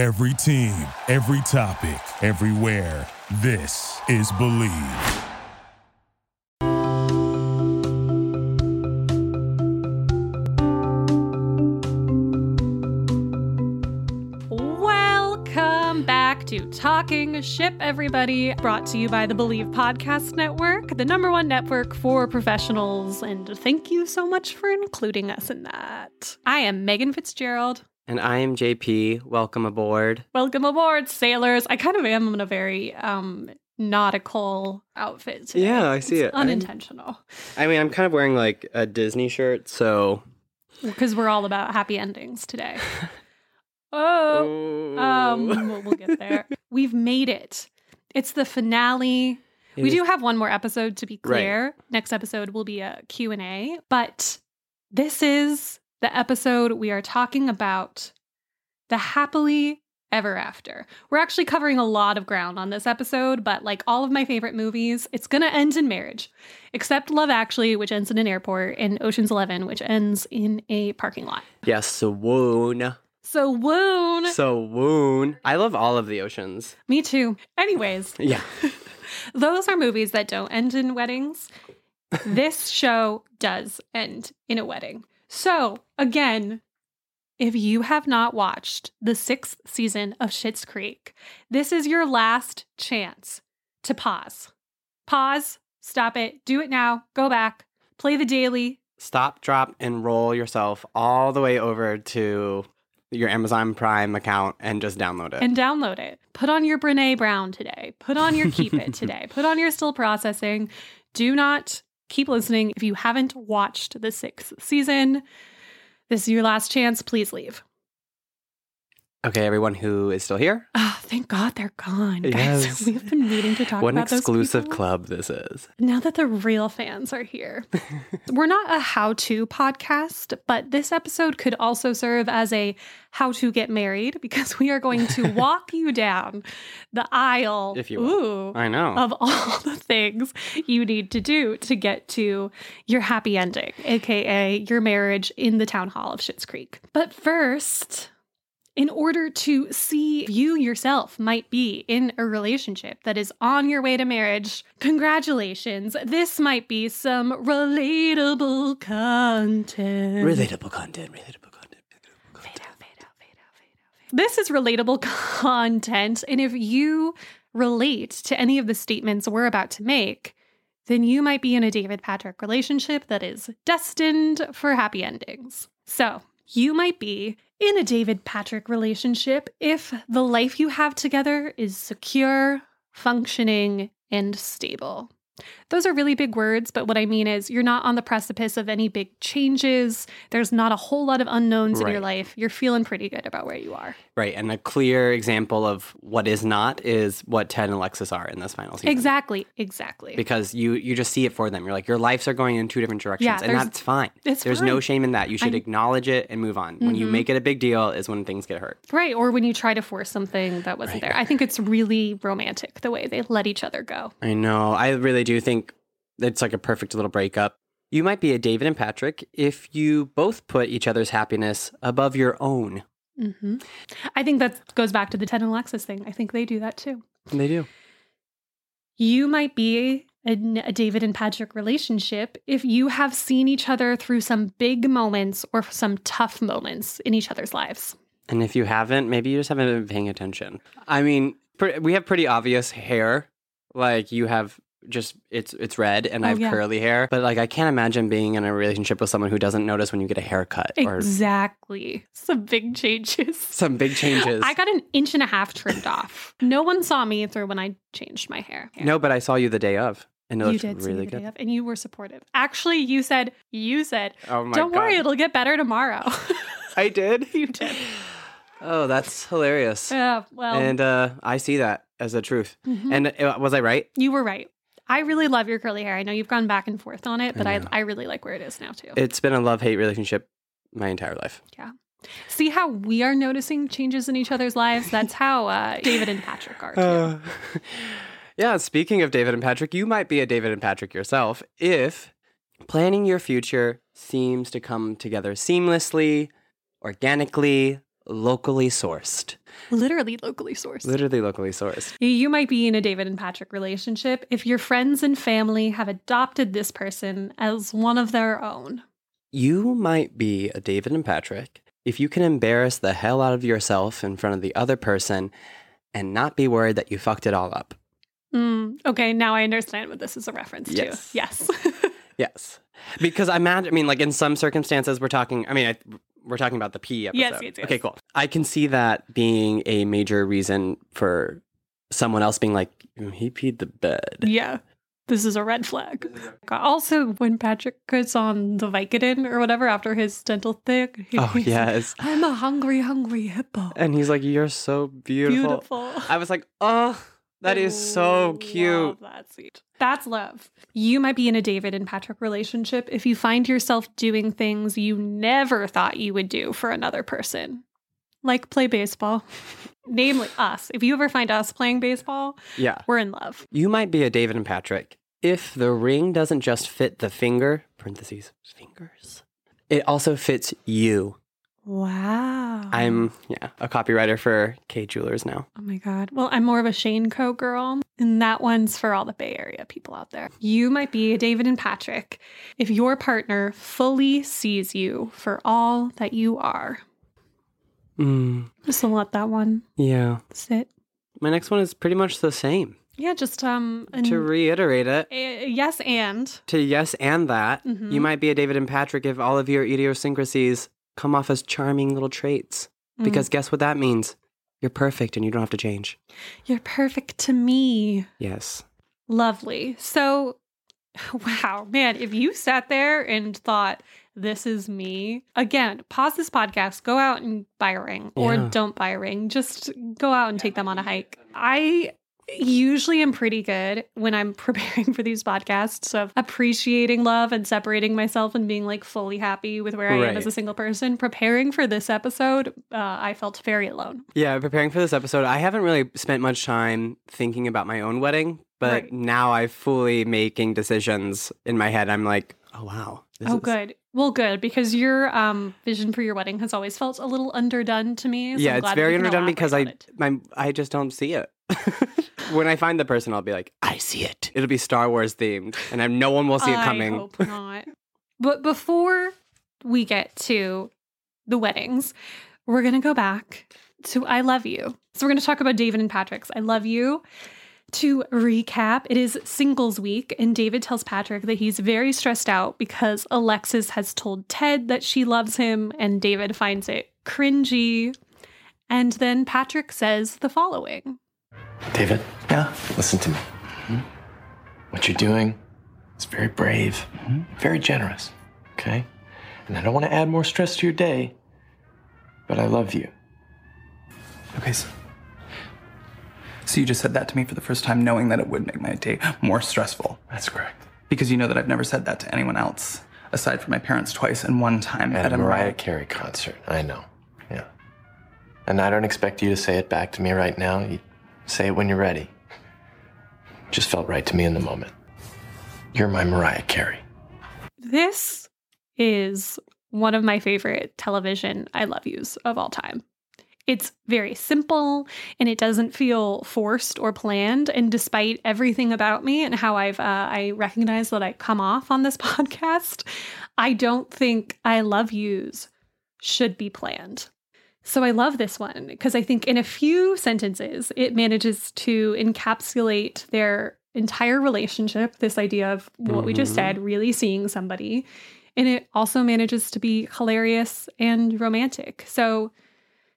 Every team, every topic, everywhere. This is Believe. Welcome back to Talking Ship, everybody. Brought to you by the Believe Podcast Network, the number one network for professionals. And thank you so much for including us in that. I am Megan Fitzgerald. And I am JP. Welcome aboard. Welcome aboard, sailors. I kind of am in a very um, nautical outfit today. Yeah, I see It's it. I'm- Unintentional. I mean, I'm kind of wearing like a Disney shirt, so. Because we're all about happy endings today. Oh. Um, we'll, we'll get there. We've made it. It's the finale. It we is- do have one more episode to be Right. clear. Next episode will be a Q&A, but this is the episode we are talking about the happily ever after. We're actually covering a lot of ground on this episode, but like all of my favorite movies, it's going to end in marriage. Except Love Actually, which ends in an airport, and Ocean's 11, which ends in a parking lot. Yes, swoon. So woon. Swoon. I love all of the oceans. Me too. Anyways, Yeah. those are movies that don't end in weddings. this show does end in a wedding. So, again, if you have not watched the sixth season of Schitt's Creek, this is your last chance to pause. Pause, stop it, do it now, go back, play the daily. Stop, drop, and roll yourself all the way over to your Amazon Prime account and just download it. and download it. Put on your Brene Brown today. Put on your Keep It today. Put on your Still Processing. Do not keep listening if you haven't watched the sixth season. This is your last chance. Please leave. Okay, everyone who is still here, Oh, thank God they're gone. Guys, we've been meaning to talk what an about those exclusive club this is. Now that the real fans are here, we're not a how to podcast, but this episode could also serve as a how to get married because we are going to walk you down the aisle. If you will. Ooh, I know. of all the things you need to do to get to your happy ending, aka your marriage in the town hall of Schitt's Creek. But first, in order to see if you yourself might be in a relationship that is on your way to marriage, congratulations. This might be some relatable content. relatable content, relatable content. relatable content. Fade out, fade out, fade out, fade out, fade. This is relatable content. And if you relate to any of the statements we're about to make, then you might be in a David Patrick relationship that is destined for happy endings. So, you might be in a David Patrick relationship if the life you have together is secure, functioning, and stable. Those are really big words, but what I mean is you're not on the precipice of any big changes. There's not a whole lot of unknowns in your life. You're feeling pretty good about where you are. Right, and a clear example of what is not is what Ted and Alexis are in this final season. Exactly, exactly. because you you just see it for them. You're like your lives are going in two different directions, Yeah, and that's fine. it's There's no shame in that. You should I- acknowledge it and move on. When you Mhm. make it a big deal, is when things get hurt. right, or when you try to force something that wasn't Right. there. I think it's really romantic the way they let each other go. I know. I really do think it's like a perfect little breakup. You might be a David and Patrick if you both put each other's happiness above your own. Hmm I think that goes back to the Ted and Alexis thing. I think they do that too. They do. You might be in a David and Patrick relationship if you have seen each other through some big moments or some tough moments in each other's lives. And if you haven't, maybe you just haven't been paying attention. I mean, we have pretty obvious hair. Like you have just it's it's red, and I Oh, have yeah. curly hair. But like I can't imagine being in a relationship with someone who doesn't notice when you get a haircut or Exactly. Some big changes. some big changes. I got an inch and a half trimmed off. No one saw me through when I changed my hair. No, but I saw you the day of, and it you looked did really me the day good. of, and you were supportive. Actually, you said, you said, Oh my don't god! worry, it'll get better tomorrow. I did. you did. Oh, that's hilarious. Yeah, well, and uh, I see that as the truth. mhm. And uh, was I right? you were right. I really love your curly hair. I know you've gone back and forth on it, but I I. I really like where it is now too. It's been a love hate relationship my entire life. Yeah. See how we are noticing changes in each other's lives? That's how uh, David and Patrick are too. Uh, yeah, speaking of David and Patrick, you might be a David and Patrick yourself if planning your future seems to come together seamlessly, organically, locally sourced. Literally locally sourced. Literally locally sourced. You might be in a David and Patrick relationship if your friends and family have adopted this person as one of their own. You might be a David and Patrick if you can embarrass the hell out of yourself in front of the other person and not be worried that you fucked it all up. Mm, okay, now I understand what this is a reference Yes. to. Yes. Yes. Because I imagine, I mean, like in some circumstances, we're talking, I mean, I, we're talking about the P episode. Yes, yes, yes. Okay, cool. I can see that being a major reason for someone else being like, "Mm, he peed the bed. yeah. This is a red flag. Also, when Patrick puts on the Vicodin or whatever after his dental thing, he- Oh, he's like, yes. I'm a hungry, hungry hippo. And he's like, you're so beautiful. Beautiful. I was like, oh, that is so cute. Love that seat. That's love. You might be in a David and Patrick relationship if you find yourself doing things you never thought you would do for another person, like play baseball. Namely, us. If you ever find us playing baseball, Yeah. we're in love. You might be a David and Patrick if the ring doesn't just fit the finger, parentheses, fingers, it also fits you. Wow. I'm, yeah, a copywriter for Kay Jewelers now. Oh my God. Well, I'm more of a Shane Co girl, and that one's for all the Bay Area people out there. You might be a David and Patrick if your partner fully sees you for all that you are. Mm, Just let that one yeah. sit. My next one is pretty much the same. Yeah, just um, an- To reiterate it, a- yes, and to yes and that, Mhm. you might be a David and Patrick if all of your idiosyncrasies come off as charming little traits. Mm. Because guess what that means? You're perfect and you don't have to change. you're perfect to me. Yes. Lovely. So, wow, man, if you sat there and thought, this is me, again, pause this podcast, go out and buy a ring or Yeah. don't buy a ring. Just go out and take them on a hike. I usually am pretty good when I'm preparing for these podcasts of appreciating love and separating myself and being like fully happy with where I am as a single person. Preparing for this episode, uh, I felt very alone. Yeah, preparing for this episode, I haven't really spent much time thinking about my own wedding, but Right. now I'm fully making decisions in my head. I'm like, oh wow. this oh, is- good. Well, good because your um, vision for your wedding has always felt a little underdone to me. so yeah, I'm it's very underdone because I my I just don't see it. when I find the person, I'll be like, I see it. It'll be Star Wars themed, and no one will see it. it coming. I hope not. but before we get to the weddings, we're gonna go back to "I Love You." So we're gonna talk about David and Patrick's "I Love You." To recap, it is singles week, and David tells Patrick that he's very stressed out because Alexis has told Ted that she loves him, and David finds it cringy. And then Patrick says the following David, yeah, listen to me. Hmm? What you're doing is very brave, very generous, okay? And I don't want to add more stress to your day, but I love you. Okay, so, so you just said that to me for the first time, knowing that it would make my day more stressful. That's correct. Because you know that I've never said that to anyone else, aside from my parents twice and one time At at a a Mariah Carey concert, I know. Yeah. And I don't expect you to say it back to me right now. You say it when you're ready. Just felt right to me in the moment. You're my Mariah Carey. This is one of my favorite television I love yous of all time. It's very simple and it doesn't feel forced or planned. And despite everything about me and how I've uh, I recognize that I come off on this podcast, I don't think I love yous should be planned. So I love this one because I think in a few sentences it manages to encapsulate their entire relationship, this idea of what we just said, really seeing somebody. And it also manages to be hilarious and romantic. So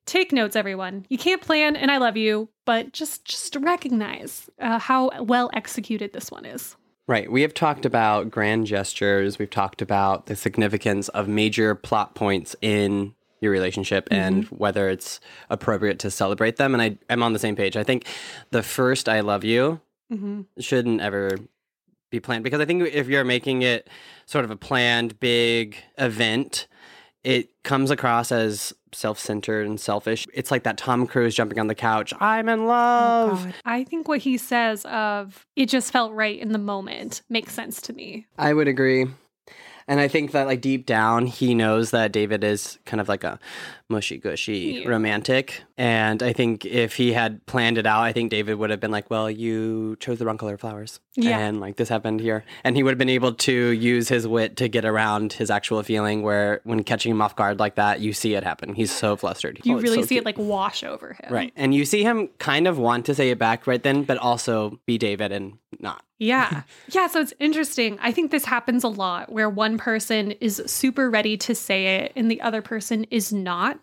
take notes everyone. You can't plan and I love you, but just just recognize uh, how well executed this one is. Right. We have talked about grand gestures. We've talked about the significance of major plot points in your relationship and whether it's appropriate to celebrate them. And I am on the same page. I think the first I love you Mm-hmm. shouldn't ever be planned because I think if you're making it sort of a planned big event, it comes across as self-centered and selfish. It's like that Tom Cruise jumping on the couch. I'm in love. I think what he says of it just felt right in the moment makes sense to me. I would agree. And I think that like deep down he knows that David is kind of like a mushy gushy Yeah. romantic. And I think if he had planned it out, I think David would have been like, Well, you chose the wrong color flowers. Yeah. And like this happened here. And he would have been able to use his wit to get around his actual feeling where when catching him off guard like that, you see it happen. He's so flustered. You Oh, really so see cute. it like wash over him. Right. And you see him kind of want to say it back right then, but also be David and not. Yeah. Yeah. So it's interesting. I think this happens a lot where one person is super ready to say it and the other person is not.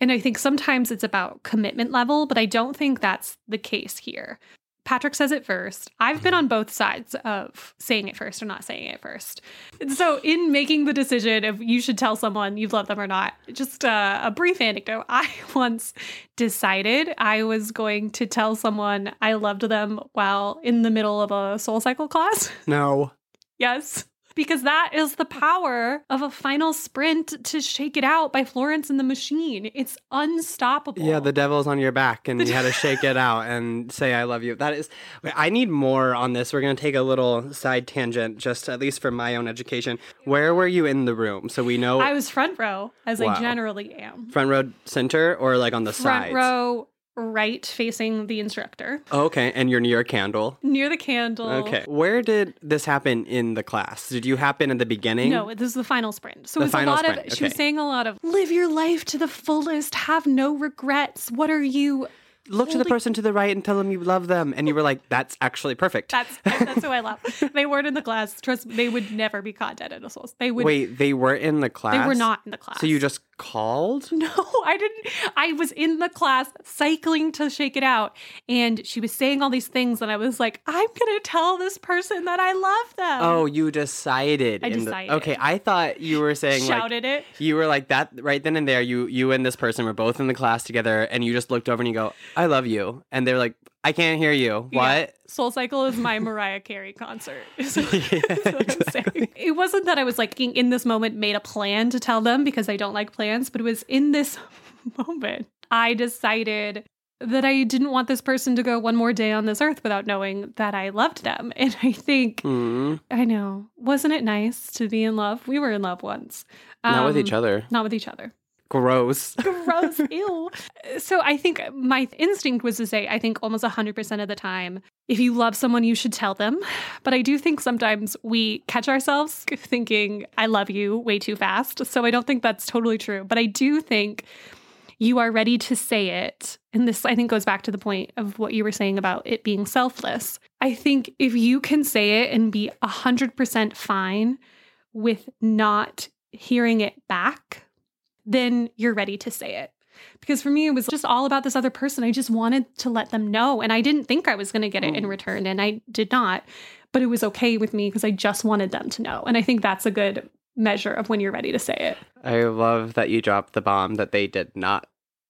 And I think sometimes it's about commitment level, but I don't think that's the case here. Patrick says it first. I've been on both sides of saying it first or not saying it first. And so, in making the decision of you should tell someone you love them or not, just uh, a brief anecdote. I once decided I was going to tell someone I loved them while in the middle of a soul cycle class. No. yes. Because that is the power of a final sprint to shake it out by Florence and the Machine. It's unstoppable. Yeah, the devil's on your back, and you had to shake it out and say "I love you." That is, I need more on this. We're gonna take a little side tangent, just at least for my own education. Where were you in the room, so we know I was front row, as Wow. I generally am. front row, center, or like on the side? Front sides? row, right facing the instructor, Oh, okay, and you're near a candle. near the candle. Okay, where did this happen in the class? Did you happen at the beginning? No, this is the final sprint. So The it was a final lot sprint, of she was saying a lot of live your life to the fullest, have no regrets. What are you Look to the person to the right and tell them you love them, and you were like, "That's actually perfect." That's that's who I love. They weren't in the class. Trust me, they would never be caught dead in a soul. They would Wait, they were in the class. they were not in the class. So you just called? No, I didn't. I was in the class cycling to shake it out, and she was saying all these things, and I was like, I'm gonna tell this person that I love them. Oh, you decided. I in the- decided. okay, I thought you were saying like shouted it. you were like that right then and there. You you and this person were both in the class together, and you just looked over and you go, "I love you," and they're like, "I can't hear you. Yeah. What?" Soul Cycle is my Mariah Carey concert. is what- Yeah, is what I'm. It wasn't that I was like in this moment made a plan to tell them because I don't like plans, but it was in this moment I decided that I didn't want this person to go one more day on this earth without knowing that I loved them. And I think Mm, I know. Wasn't it nice to be in love? We were in love once. not with Um, each other. Not with each other. Gross. Gross. Ew. So I think my instinct was to say, I think almost 100% of the time, if you love someone, you should tell them. But I do think sometimes we catch ourselves thinking, I love you way too fast. So I don't think that's totally true. But I do think you are ready to say it. And this, I think, goes back to the point of what you were saying about it being selfless. I think if you can say it and be 100% fine with not hearing it back, then you're ready to say it. Because for me, it was just all about this other person. I just wanted to let them know. And I didn't think I was going to get it in mm. return. And I did not. But it was okay with me because I just wanted them to know. And I think that's a good measure of when you're ready to say it. I love that you dropped the bomb that they did not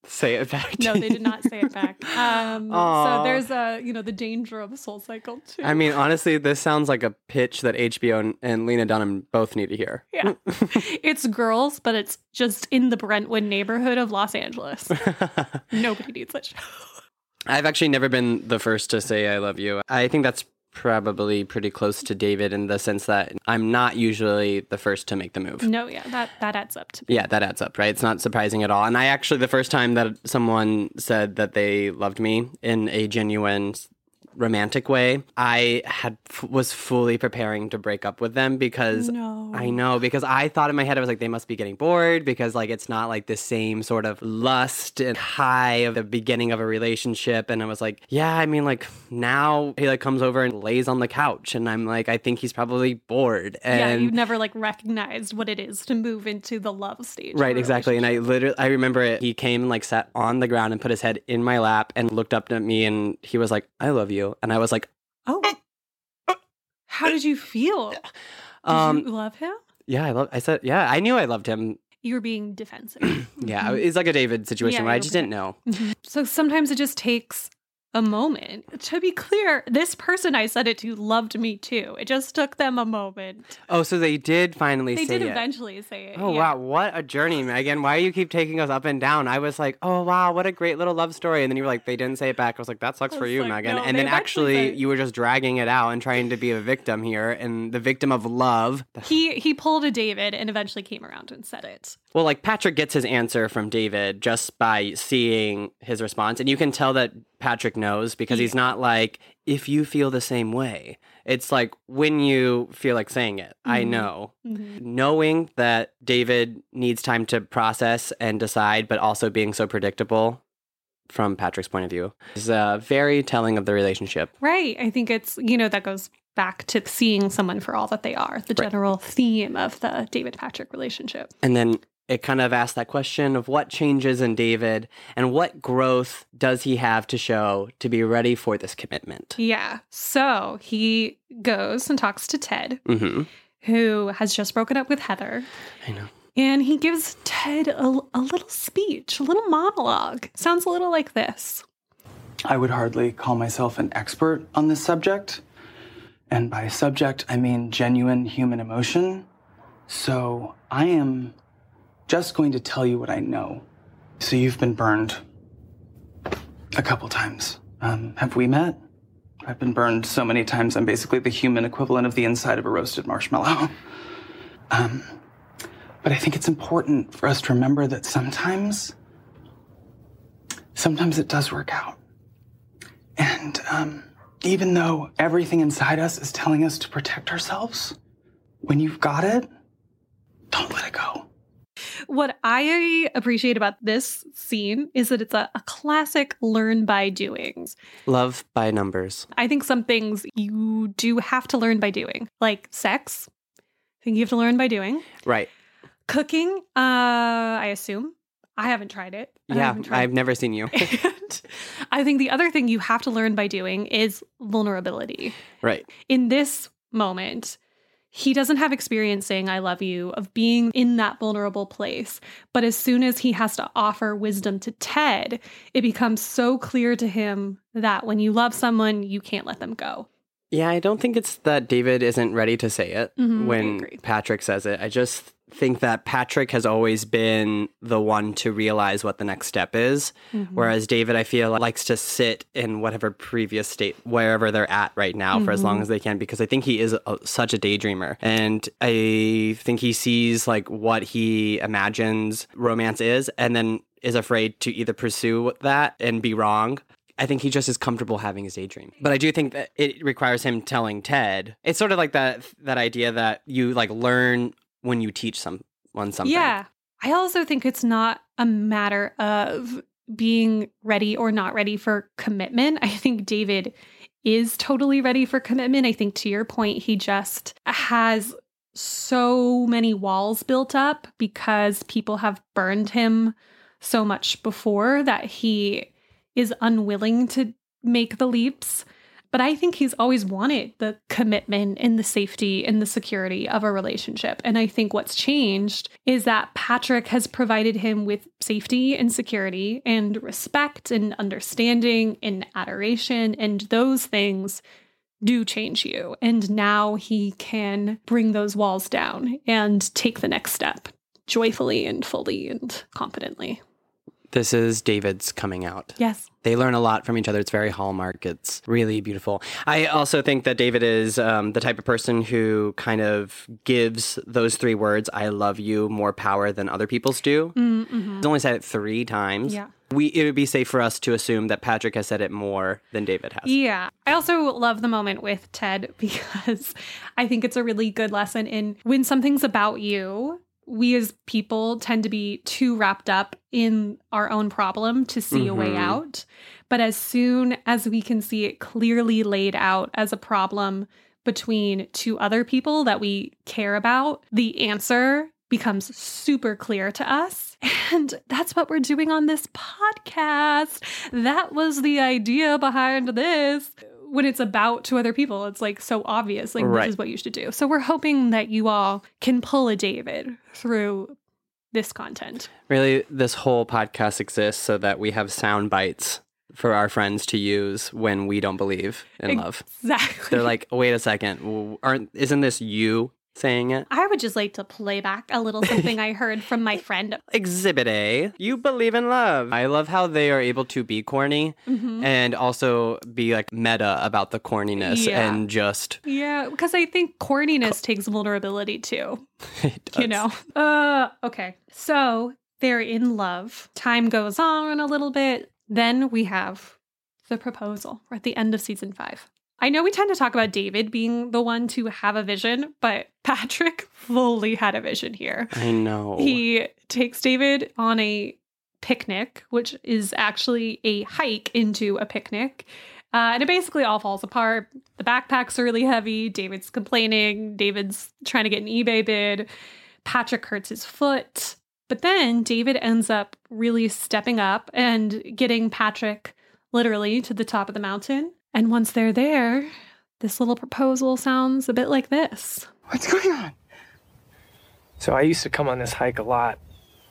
say it back. No, they did not say it back. Um, so there's a, you know, the danger of a soul cycle too. I mean, honestly, this sounds like a pitch that HBO and, and Lena Dunham both need to hear. yeah, it's girls, but it's just in the Brentwood neighborhood of Los Angeles. Nobody needs that show. I've actually never been the first to say I love you. I think that's probably pretty close to David in the sense that I'm not usually the first to make the move. No, yeah, that that adds up to me. Yeah, that adds up, right? It's not surprising at all. And I actually, the first time that someone said that they loved me in a genuine romantic way, I had was fully preparing to break up with them because No. I know because I thought in my head I was like they must be getting bored because like it's not like the same sort of lust and high of the beginning of a relationship and I was like yeah I mean like now he like comes over and lays on the couch and I'm like I think he's probably bored and yeah, you never like recognized what it is to move into the love stage. Right, exactly. And I literally, I remember it. He came and like sat on the ground and put his head in my lap and looked up at me and he was like, "I love you," and I was like, Oh. How did you feel? Did "Um, you love him? yeah, I love." I said, "Yeah, I knew I loved him." You were being defensive. Yeah, it's like a David situation Mm-hmm. Yeah, where I just didn't know. so sometimes it just takes a moment. To be clear, this person I said it to loved me too. It just took them a moment. Oh, so they did finally say it. They did it. eventually say it. Oh yeah. wow, what a journey, Megan! Why do you keep taking us up and down? I was like, oh wow, what a great little love story, and then you were like, they didn't say it back. I was like, that sucks for you, like, Megan. no, and then actually, say- you were just dragging it out and trying to be a victim here, and the victim of love. He he pulled a David and eventually came around and said it. Well, like Patrick gets his answer from David just by seeing his response. And you can tell that Patrick knows because he's not like, if you feel the same way. It's like when you feel like saying it, I Mhm. know. Mhm. Knowing that David needs time to process and decide, but also being so predictable from Patrick's point of view is uh, very telling of the relationship. Right. I think it's, you know, that goes back to seeing someone for all that they are, the Right. general theme of the David Patrick relationship. And then it kind of asks that question of what changes in David and what growth does he have to show to be ready for this commitment? Yeah. So he goes and talks to Ted, hmm who has just broken up with Heather. I know. And he gives Ted a, a little speech, a little monologue. Sounds a little like this. I would hardly call myself an expert on this subject. And by subject, I mean genuine human emotion. So I am just going to tell you what I know. So you've been burned a couple times. Um, have we met? I've been burned so many times, I'm basically the human equivalent of the inside of a roasted marshmallow. Um, but I think it's important for us to remember that sometimes, sometimes it does work out. And um, even though everything inside us is telling us to protect ourselves, when you've got it, don't let it go. What I appreciate about this scene is that it's a, a classic learn by doings. Love by numbers. I think some things you do have to learn by doing, like sex. I think you have to learn by doing. Right. Cooking, uh, I assume. I haven't tried it. I yeah, tried I've never seen you. I think the other thing you have to learn by doing is vulnerability. right. In this moment, he doesn't have experience saying, I love you, of being in that vulnerable place. But as soon as he has to offer wisdom to Ted, it becomes so clear to him that when you love someone, you can't let them go. Yeah, I don't think it's that David isn't ready to say it Mhm, when. Patrick says it. I just think that Patrick has always been the one to realize what the next step is. Mm-hmm. Whereas David, I feel, likes to sit in whatever previous state, wherever they're at right now, for as long Mhm. as they can, because I think he is a, such a daydreamer. And I think he sees like what he imagines romance is and then is afraid to either pursue that and be wrong. I think he just is comfortable having his daydream. But I do think that it requires him telling Ted. It's sort of like that that idea that you like learn when you teach someone something. Yeah. I also think it's not a matter of being ready or not ready for commitment. I think David is totally ready for commitment. I think to your point, he just has so many walls built up because people have burned him so much before that he is unwilling to make the leaps. But I think he's always wanted the commitment and the safety and the security of a relationship. And I think what's changed is that Patrick has provided him with safety and security and respect and understanding and adoration. And those things do change you. And now he can bring those walls down and take the next step joyfully and fully and confidently. This is David's coming out. Yes. They learn a lot from each other. It's very hallmark. It's really beautiful. I also think that David is um, the type of person who kind of gives those three words, I love you, more power than other people's do. Mm-hmm. He's only said it three times. Yeah. We, it would be safe for us to assume that Patrick has said it more than David has. Yeah. I also love the moment with Ted because I think it's a really good lesson in when something's about you, we as people tend to be too wrapped up in our own problem to see a way Mhm. out. But as soon as we can see it clearly laid out as a problem between two other people that we care about, the answer becomes super clear to us. And that's what we're doing on this podcast. That was the idea behind this. When it's about to other people, it's like so obvious, like Right. this is what you should do. So we're hoping that you all can pull a David through this content. Really, this whole podcast exists so that we have sound bites for our friends to use when we don't believe in love. Exactly. They're like, wait a second, aren't isn't this you saying it? I would just like to play back a little something I heard from my friend. Exhibit A, you believe in love. I love how they are able to be corny Mhm. and also be like meta about the corniness Yeah. and just Yeah, because I think corniness takes vulnerability too. it you know. Uh okay. So they're in love. Time goes on a little bit. Then we have the proposal. We're at the end of season five. I know we tend to talk about David being the one to have a vision, but Patrick fully had a vision here. I know. He takes David on a picnic, which is actually a hike into a picnic. Uh, and it basically all falls apart. The backpack's are really heavy. David's complaining. David's trying to get an eBay bid. Patrick hurts his foot. But then David ends up really stepping up and getting Patrick literally to the top of the mountain. And once they're there, this little proposal sounds a bit like this. What's going on? So I used to come on this hike a lot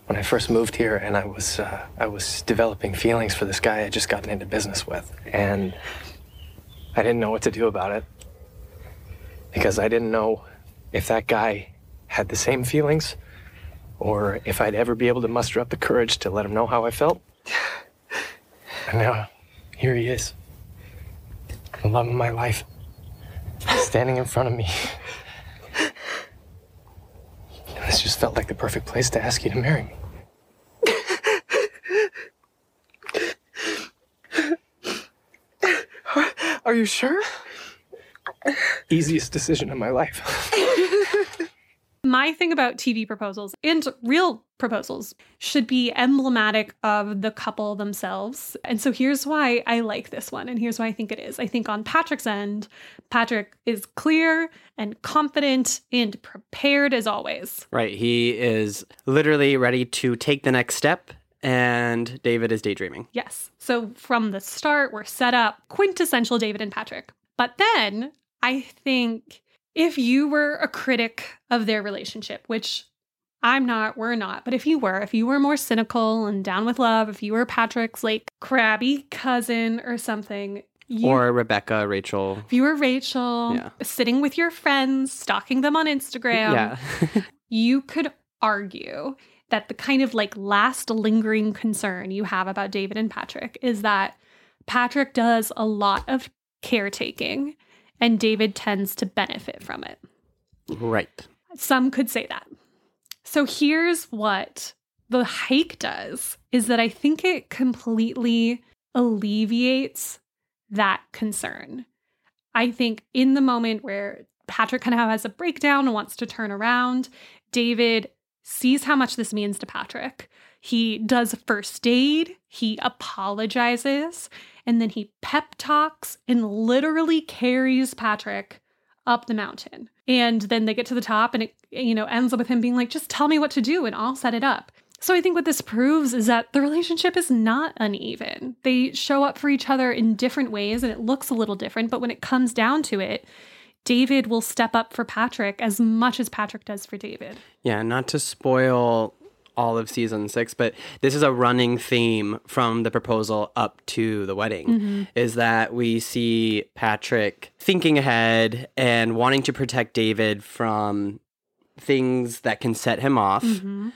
when I first moved here, and I was uh, I was developing feelings for this guy I just gotten into business with, and I didn't know what to do about it because I didn't know if that guy had the same feelings, or if I'd ever be able to muster up the courage to let him know how I felt. And now, here he is, the love of my life, standing in front of me. This just felt like the perfect place to ask you to marry me. Are you sure? Easiest decision of my life. My thing about TV proposals and real proposals should be emblematic of the couple themselves. And so here's why I like this one, and here's why I think it is. I think on Patrick's end, Patrick is clear and confident and prepared as always. Right. He is literally ready to take the next step, and David is daydreaming. Yes. So from the start, we're set up quintessential David and Patrick. But then I think if you were a critic of their relationship, which I'm not, we're not, but if you were, if you were more cynical and down with love, if you were Patrick's like crabby cousin or something, you, Or Rebecca, Rachel. if you were Rachel Yeah. sitting with your friends, stalking them on Instagram, yeah. you could argue that the kind of like last lingering concern you have about David and Patrick is that Patrick does a lot of caretaking and David tends to benefit from it. right. Some could say that. So here's what the hike does is that I think it completely alleviates that concern. I think in the moment where Patrick kind of has a breakdown and wants to turn around, David sees how much this means to Patrick. He does first aid, he apologizes, and then he pep talks and literally carries Patrick up the mountain. And then they get to the top and it you know ends up with him being like just tell me what to do and I'll set it up. So I think what this proves is that the relationship is not uneven. They show up for each other in different ways and it looks a little different, but when it comes down to it, David will step up for Patrick as much as Patrick does for David. Yeah, not to spoil all of season six, but this is a running theme from the proposal up to the wedding mm-hmm. is that we see Patrick thinking ahead and wanting to protect David from things that can set him off. Mm-hmm.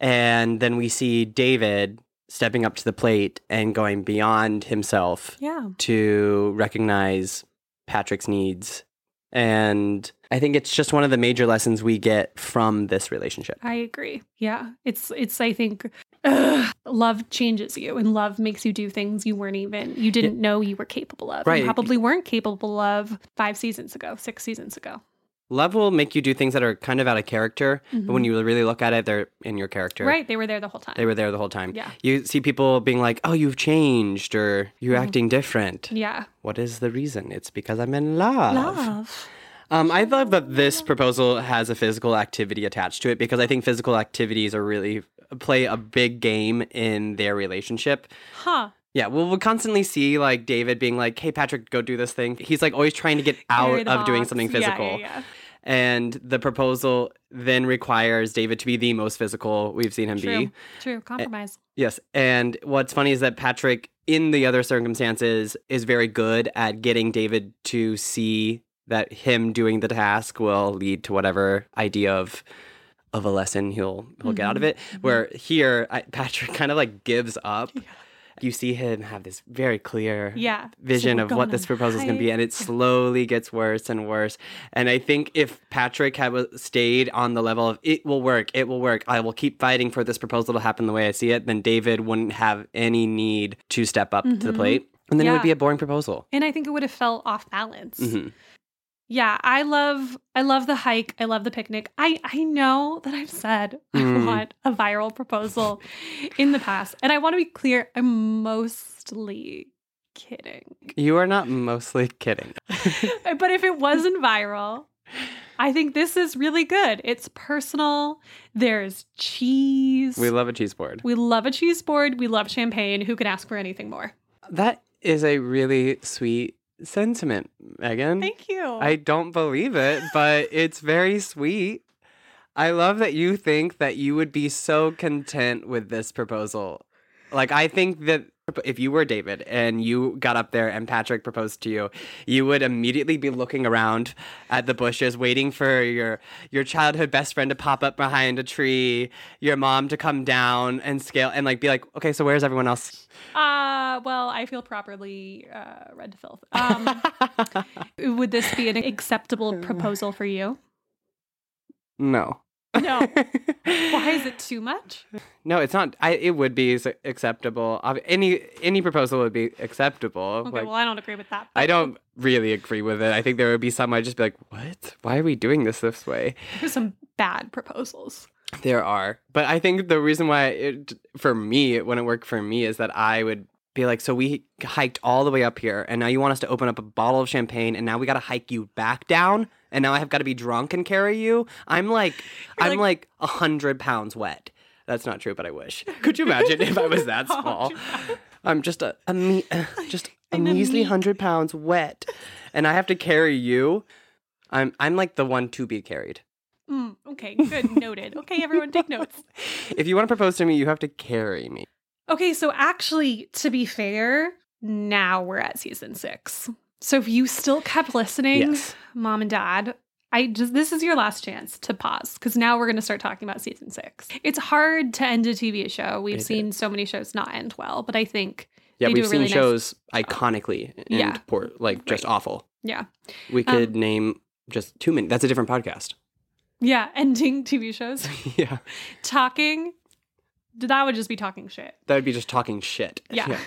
And then we see David stepping up to the plate and going beyond himself Yeah. to recognize Patrick's needs. And I think it's just one of the major lessons we get from this relationship. I agree. Yeah. It's it's I think ugh, love changes you and love makes you do things you weren't even you didn't know you were capable of. Right. Probably weren't capable of 5 seasons ago, 6 seasons ago. Love will make you do things that are kind of out of character, but when you really look at it, they're in your character. Right, they were there the whole time. They were there the whole time. Yeah. You see people being like, oh, you've changed or you're acting different. yeah. What is the reason? It's because I'm in love. Love. Um, I love that this proposal has a physical activity attached to it because I think physical activities are really play a big game in their relationship. Huh. Yeah, well, we'll constantly see like David being like, "Hey, Patrick, go do this thing." He's like always trying to get out of doing something Yeah, physical. Yeah, yeah. And the proposal then requires David to be the most physical we've seen him True. be. True. Compromise. Yes. And what's funny is that Patrick, in the other circumstances, is very good at getting David to see that him doing the task will lead to whatever idea of of a lesson he'll he'll get out of mm-hmm. it. Mm-hmm. Where here, I, Patrick kind of like gives up. You see him have this very clear Yeah. vision So of what this proposal is going to be, and it slowly gets worse and worse. And I think if Patrick had stayed on the level of it will work, it will work, I will keep fighting for this proposal to happen the way I see it, then David wouldn't have any need to step up to the Mhm. plate, and then it would be a boring proposal. And I think it would have felt off balance. Mhm. Yeah, I love I love the hike. I love the picnic. I I know that I've said Mm. I want a viral proposal in the past. And I want to be clear, I'm mostly kidding. You are not mostly kidding. but if it wasn't viral, I think this is really good. It's personal. There's cheese. we love a cheese board. we love a cheese board. We love champagne. Who could ask for anything more? That is a really sweet sentiment, Megan. Thank you. I don't believe it, but it's very sweet. I love that you think that you would be so content with this proposal. Like, I think that if you were David and you got up there and Patrick proposed to you, you would immediately be looking around at the bushes, waiting for your your childhood best friend to pop up behind a tree, your mom to come down and scale and like be like, okay, so where's everyone else? Uh, well, I feel properly uh, read to filth. Um, would this be an acceptable proposal for you? no. No. Why is it too much? No, it's not. I it would be acceptable. Any any proposal would be acceptable. Okay, Like, well, I don't agree with that. I don't really agree with it. I think there would be some I'd just be like, "What? Why are we doing this this way?" There's some bad proposals. There are, but I think the reason why it for me it wouldn't work for me is that I would be like, "So we hiked all the way up here, and now you want us to open up a bottle of champagne, and now we got to hike you back down." And now I have got to be drunk and carry you. I'm like, You're I'm like- a hundred pounds wet. That's not true, but I wish. Could you imagine if I was that small? I'm just a, a me, just a I'm a measly hundred pounds wet, and I have to carry you. I'm I'm like the one to be carried. Mm, okay, good. Noted. Okay, everyone, take notes. If you want to propose to me, you have to carry me. Okay, so actually, to be fair, now we're at season six. So if you still kept listening, Yes. mom and dad, I just this is your last chance to pause because now we're going to start talking about season six. It's hard to end a TV show. We've It seen so many shows not end well, but I think Yeah, we've seen really nice shows iconically and Yeah. poor, like just Right. awful. yeah, We Um, could name just too many. That's a different podcast. yeah, ending TV shows, yeah, talking. That would just be talking shit. that would be just talking shit. Yeah,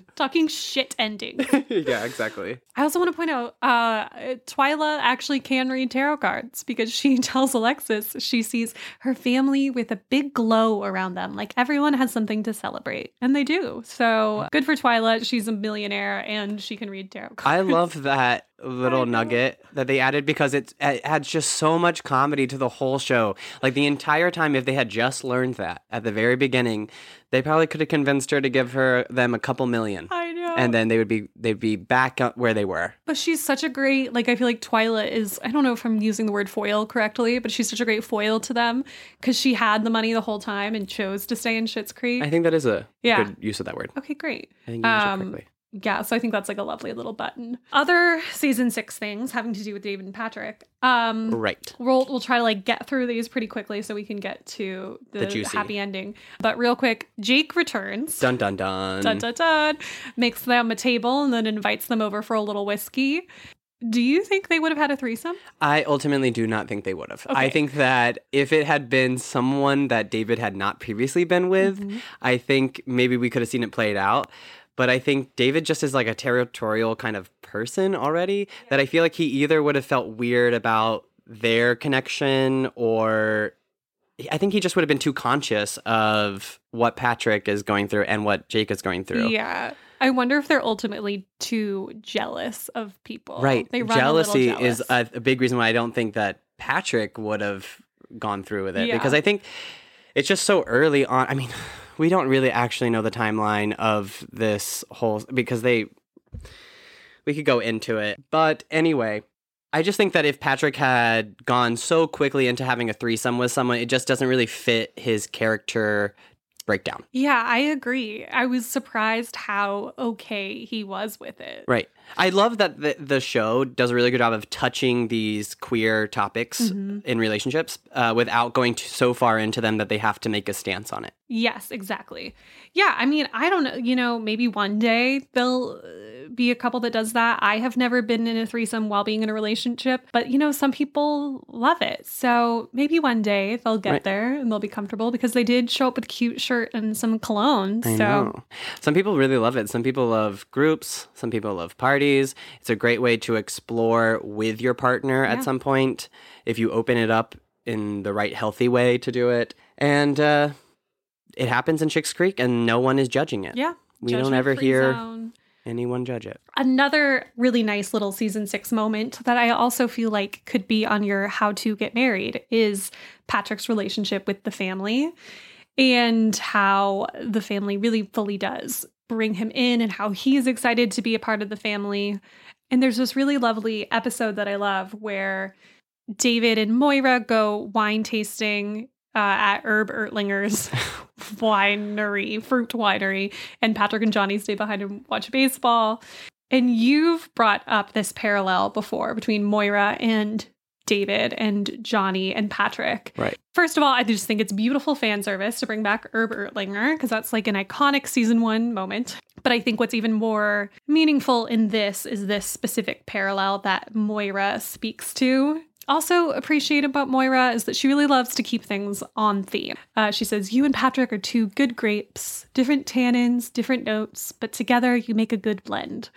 talking shit ending. yeah, yeah exactly. I also want to point out uh, Twyla actually can read tarot cards because she tells Alexis she sees her family with a big glow around them. Like everyone has something to celebrate, and they do. So good for Twyla. She's a millionaire and she can read tarot cards. I love that little nugget that they added because it adds just so much comedy to the whole show. Like the entire time, if they had just learned that at the very beginning, they probably could have convinced her to give her them a couple million, I know. and then they would be they'd be back where they were. But she's such a great, like, I feel like Twyla is, I don't know if I'm using the word foil correctly, but she's such a great foil to them because she had the money the whole time and chose to stay in Schitt's Creek. I think that is a Yeah. good use of that word. okay, great. I think you Um, correctly. Yeah, so I think that's like a lovely little button. Other season six things having to do with David and Patrick. Um, Right. we'll we'll try to like get through these pretty quickly so we can get to the, The happy ending. But real quick, Jake returns. Dun dun dun. Dun dun dun. Makes them a table and then invites them over for a little whiskey. Do you think they would have had a threesome? I ultimately do not think they would have. I think that if it had been someone that David had not previously been with, Mm-hmm. I think maybe we could have seen it played out. But I think David just is like a territorial kind of person already that I feel like he either would have felt weird about their connection or I think he just would have been too conscious of what Patrick is going through and what Jake is going through. Yeah. I wonder if they're ultimately too jealous of people. Right. They run Jealousy a is a, a big reason why I don't think that Patrick would have gone through with it Yeah. because I think it's just so early on. I mean, we don't really actually know the timeline of this whole because they we could go into it. But anyway, I just think that if Patrick had gone so quickly into having a threesome with someone, it just doesn't really fit his character breakdown. Yeah, I agree. I was surprised how okay he was with it. Right. I love that the, the show does a really good job of touching these queer topics Mm-hmm. in relationships uh, without going so far into them that they have to make a stance on it. Yes, exactly. Yeah, I mean, I don't know, you know, maybe one day there'll uh, be a couple that does that. I have never been in a threesome while being in a relationship, but you know, some people love it. So maybe one day they'll get Right. there and they'll be comfortable because they did show up with a cute shirt and some cologne. I so know. Some people really love it. Some people love groups. Some people love parties. It's a great way to explore with your partner Yeah. at some point if you open it up in the right, healthy way to do it. And uh, it happens in Schitt's Creek, and no one is judging it. yeah. We don't ever hear zone. anyone judge it. Another really nice little season six moment that I also feel like could be on your how to get married is Patrick's relationship with the family and how the family really fully does bring him in and how he's excited to be a part of the family. And there's this really lovely episode that I love where David and Moira go wine tasting uh, at Herb Ertlinger's winery, fruit winery, and Patrick and Johnny stay behind and watch baseball. And you've brought up this parallel before between Moira and David and Johnny and Patrick. Right. First of all, I just think it's beautiful fan service to bring back Herb Ertlinger because that's like an iconic season one moment. But I think what's even more meaningful in this is this specific parallel that Moira speaks to. Also, appreciate about Moira is that she really loves to keep things on theme. Uh, she says, You and Patrick are two good grapes, different tannins, different notes, but together you make a good blend.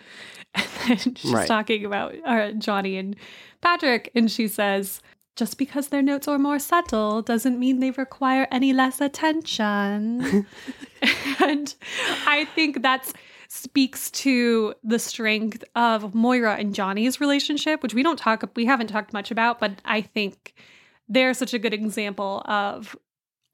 And then she's Right. talking about uh, Johnny and Patrick, and she says, just because their notes are more subtle doesn't mean they require any less attention. and I think that's speaks to the strength of Moira and Johnny's relationship, which we don't talk we haven't talked much about, but I think they're such a good example of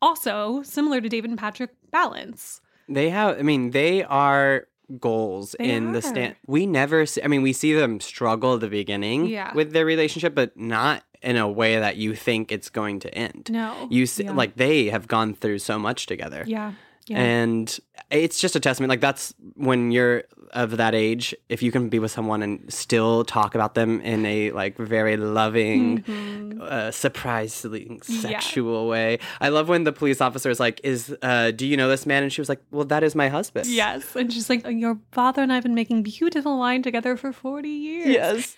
also similar to David and Patrick balance. They have, I mean, they are goals They in the stand. We never see, I mean, we see them struggle at the beginning Yeah. with their relationship, but not in a way that you think it's going to end. No. You see, Yeah. like, they have gone through so much together. Yeah. Yeah. And it's just a testament. Like, that's when you're of that age, if you can be with someone and still talk about them in a, like, very loving, Mhm. uh, surprisingly Yeah. sexual way. I love when the police officer is like, "Is uh, do you know this man?" And she was like, "Well, that is my husband." Yes. And she's like, Your father and I have been making beautiful wine together for 40 years. Yes.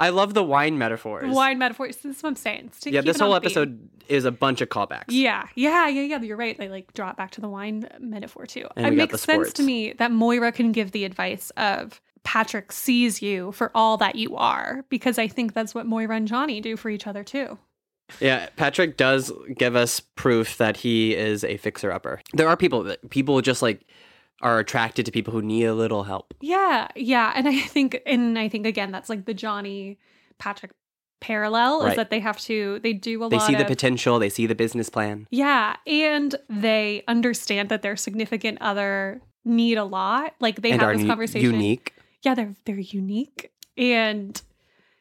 I love the wine metaphors. Wine metaphors. This is what I'm saying. Yeah, this whole episode is a bunch of callbacks. Yeah, yeah, yeah, yeah. You're right. They like draw it back to the wine metaphor too. And it makes sense to me that Moira can give the advice of Patrick sees you for all that you are, because I think that's what Moira and Johnny do for each other too. Yeah, Patrick does give us proof that he is a fixer upper. There are people that people just like are attracted to people who need a little help. Yeah, yeah, and I think, and I think again, that's like the Johnny Patrick parallel is that they have to, they do a They lot see the of potential, they see the business plan. Yeah, and they understand that their significant other need a lot. Like they and have this conversation. unique. Yeah, they're they're unique, and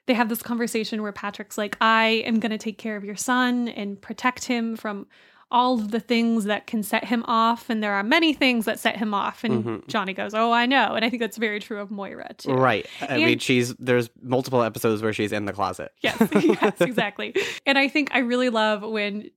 they have this conversation where Patrick's like, "I am going to take care of your son and protect him from." All of the things that can set him off, and there are many things that set him off. And Mhm. Johnny goes, "Oh, I know," and I think that's very true of Moira too. Right. I mean, And- she's there's multiple episodes where she's in the closet. Yes, yes, exactly. And I think I really love when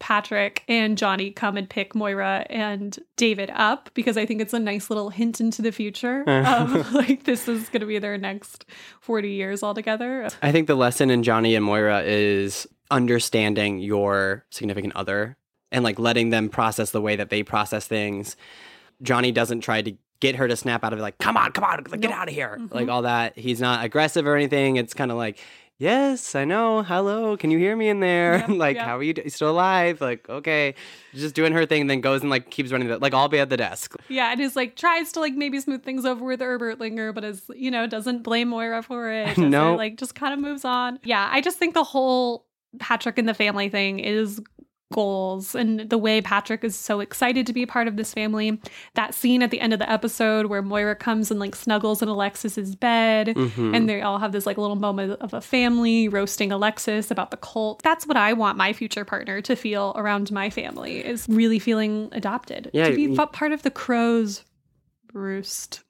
Patrick and Johnny come and pick Moira and David up because I think it's a nice little hint into the future of like this is going to be their next 40 years altogether. I think the lesson in Johnny and Moira is understanding your significant other and like letting them process the way that they process things. Johnny doesn't try to get her to snap out of it like, come on, come on, get out of here. Mhm. Like all that. He's not aggressive or anything. It's kind of like, yes, I know. Hello. Can you hear me in there? Yep, like, yep. how are you d- still alive? Like, okay. Just doing her thing, and then goes and like keeps running the, like, I'll be at the desk. Yeah, and is like tries to like maybe smooth things over with Herb Ertlinger, but is you know doesn't blame Moira for it. No. like just kind of moves on. Yeah, I just think the whole Patrick and the family thing is goals and the way Patrick is so excited to be a part of this family. That scene at the end of the episode where Moira comes and like snuggles in Alexis's bed Mhm. and they all have this like little moment of a family roasting Alexis about the cult. That's what I want my future partner to feel around my family is really feeling adopted. Yeah, to be y- fa- part of the crows roost.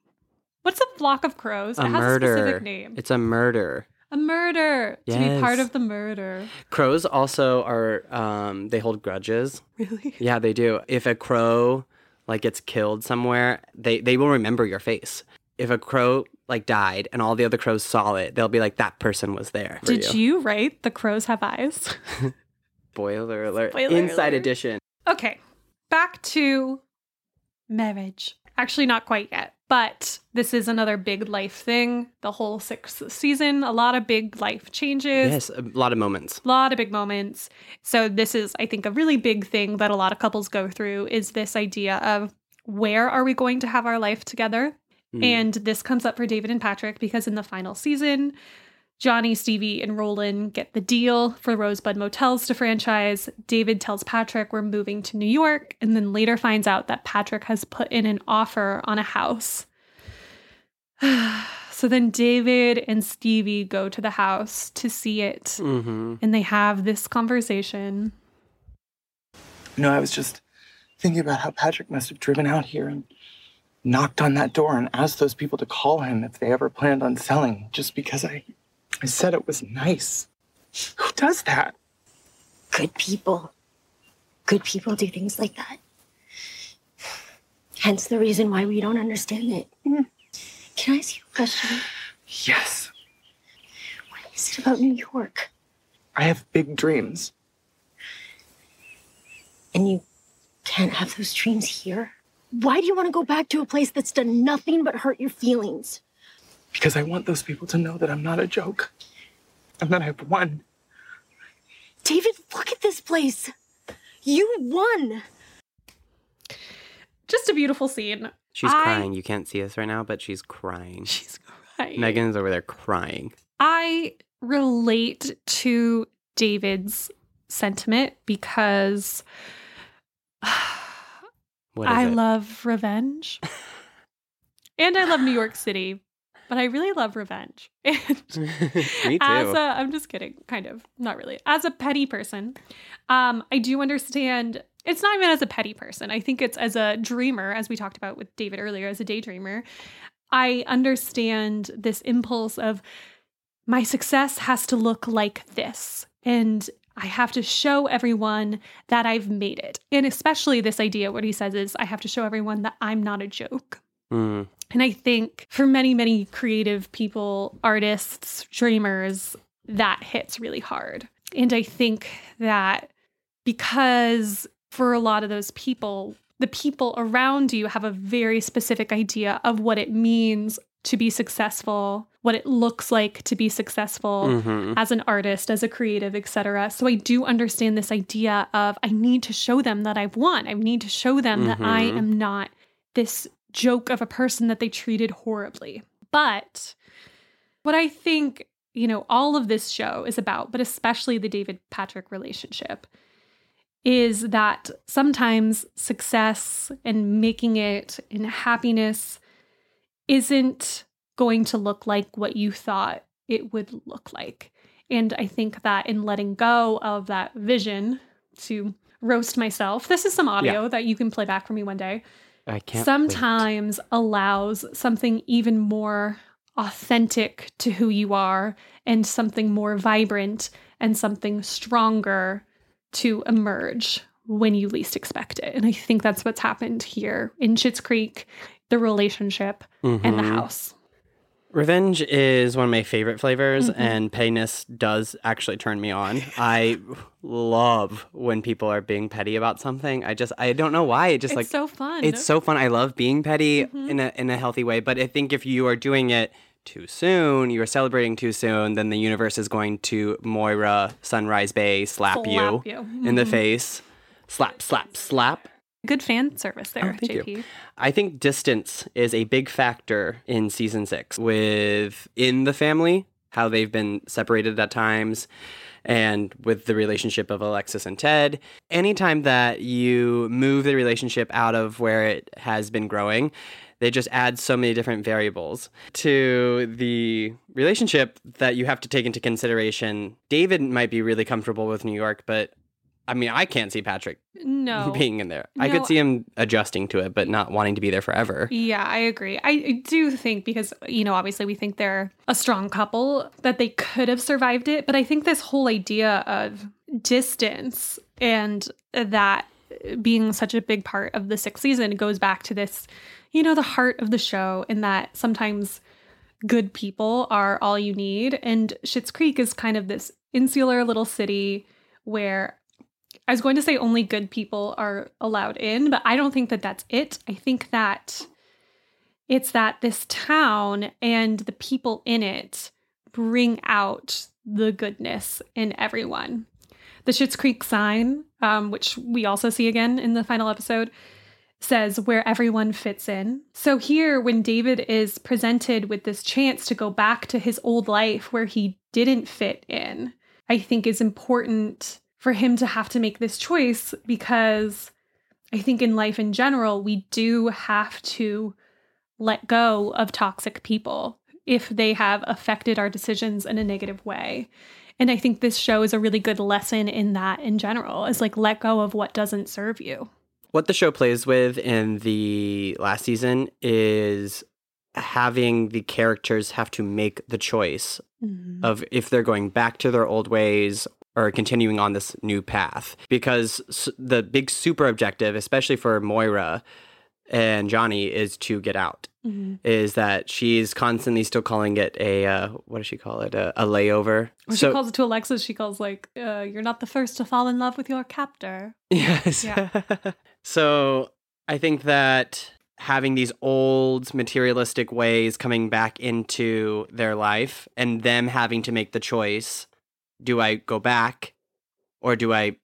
What's a flock of crows? a it has a murder. specific name. It's a murder. A murder. To be part of the murder. Crows also are um they hold grudges. Really? Yeah, they do. If a crow like gets killed somewhere, they they will remember your face. If a crow like died and all the other crows saw it, they'll be like that person was there. For Did you write The Crows Have Eyes? Spoiler alert. Spoiler Inside alert. edition. Okay, back to marriage. Actually, not quite yet, but this is another big life thing. The whole sixth season, a lot of big life changes. Yes, a lot of moments. A lot of big moments. So this is, I think, a really big thing that a lot of couples go through is this idea of where are we going to have our life together? Mm. And this comes up for David and Patrick because in the final season, Johnny, Stevie, and Roland get the deal for Rosebud Motels to franchise. David tells Patrick we're moving to New York, and then later finds out that Patrick has put in an offer on a house. so then David and Stevie go to the house to see it, Mm-hmm. and they have this conversation. You know, I was just thinking about how Patrick must have driven out here and knocked on that door and asked those people to call him if they ever planned on selling, just because I, I said it was nice. Who does that? Good people. Good people do things like that. Hence the reason why we don't understand it. Hmm. Can I ask you a question? Yes, What is it about New York? I have big dreams. And you can't have those dreams here? Why do you want to go back to a place that's done nothing but hurt your feelings? Because I want those people to know that I'm not a joke. And that I've won. David, look at this place. You won. Just a beautiful scene. She's I- crying. You can't see us right now, but she's crying. She's crying. Megan's over there crying. I relate to David's sentiment because What is I it? love revenge. and I love New York City, but I really love revenge. And Me too. as a I'm just kidding, kind of. Not really. As a petty person, um, I do understand it's not even as a petty person. I think it's as a dreamer, as we talked about with David earlier, as a daydreamer. I understand this impulse of my success has to look like this. And I have to show everyone that I've made it. And especially this idea, what he says is, I have to show everyone that I'm not a joke. Mm. And I think for many, many creative people, artists, dreamers, that hits really hard. And I think that because for a lot of those people, the people around you have a very specific idea of what it means to be successful, what it looks like to be successful Mhm. as an artist, as a creative, etc. So I do understand this idea of I need to show them that I've won. I need to show them that I Mhm. am not this joke of a person that they treated horribly. But what I think, you know, all of this show is about, but especially the David Patrick relationship, is that sometimes success and making it and happiness isn't going to look like what you thought it would look like. And I think that in letting go of that vision to roast myself, this is some audio that you can play back for me one day I can't. wait. sometimes allows something even more authentic to who you are and something more vibrant and something stronger to emerge when you least expect it. And I think that's what's happened here in Schitt's Creek, the relationship and the Mhm. house. Revenge is one of my favorite flavors, Mhm. and pettiness does actually turn me on. I love when people are being petty about something. I just, I don't know why. It just it's like, so fun. it's so fun. I love being petty Mhm. in a in a healthy way. But I think if you are doing it too soon, you are celebrating too soon, then the universe is going to Moira Sunrise Bay slap, you, Slap you. in the Mhm. face. Slap, slap, slap. Good fan service oh, there, Oh, thank you. JP. I think distance is a big factor in season six with in the family how they've been separated at times and with the relationship of Alexis and Ted. Anytime that you move the relationship out of where it has been growing, they just add so many different variables to the relationship that you have to take into consideration. David might be really comfortable with New York, but I mean, I can't see Patrick No. being in there. I could see him adjusting to it, but not wanting to be there forever. Yeah, I agree. I I do think because, you know, obviously we think they're a strong couple that they could have survived it. But I think this whole idea of distance and that being such a big part of the sixth season goes back to this, you know, the heart of the show, and that sometimes good people are all you need. And Schitt's Creek is kind of this insular little city where I was going to say only good people are allowed in, but I don't think that that's it. I think that it's that this town and the people in it bring out the goodness in everyone. The Schitt's Creek sign, um, which we also see again in the final episode, says where everyone fits in. So here, when David is presented with this chance to go back to his old life where he didn't fit in, I think is important for him to have to make this choice because I think in life in general, we do have to let go of toxic people if they have affected our decisions in a negative way. And I think this show is a really good lesson in that in general, is like let go of what doesn't serve you. What the show plays with in the last season is having the characters have to make the choice mm-hmm. of if they're going back to their old ways or continuing on this new path. Because the big super objective, especially for Moira and Johnny, is to get out. Is that she's constantly still calling it a uh, what does she call it a, a layover? When she calls it to Alexis, she calls like, uh, "You're not the first to fall in love with your captor." Yes. Yeah. so I think that having these old materialistic ways coming back into their life and them having to make the choice do I go back or do I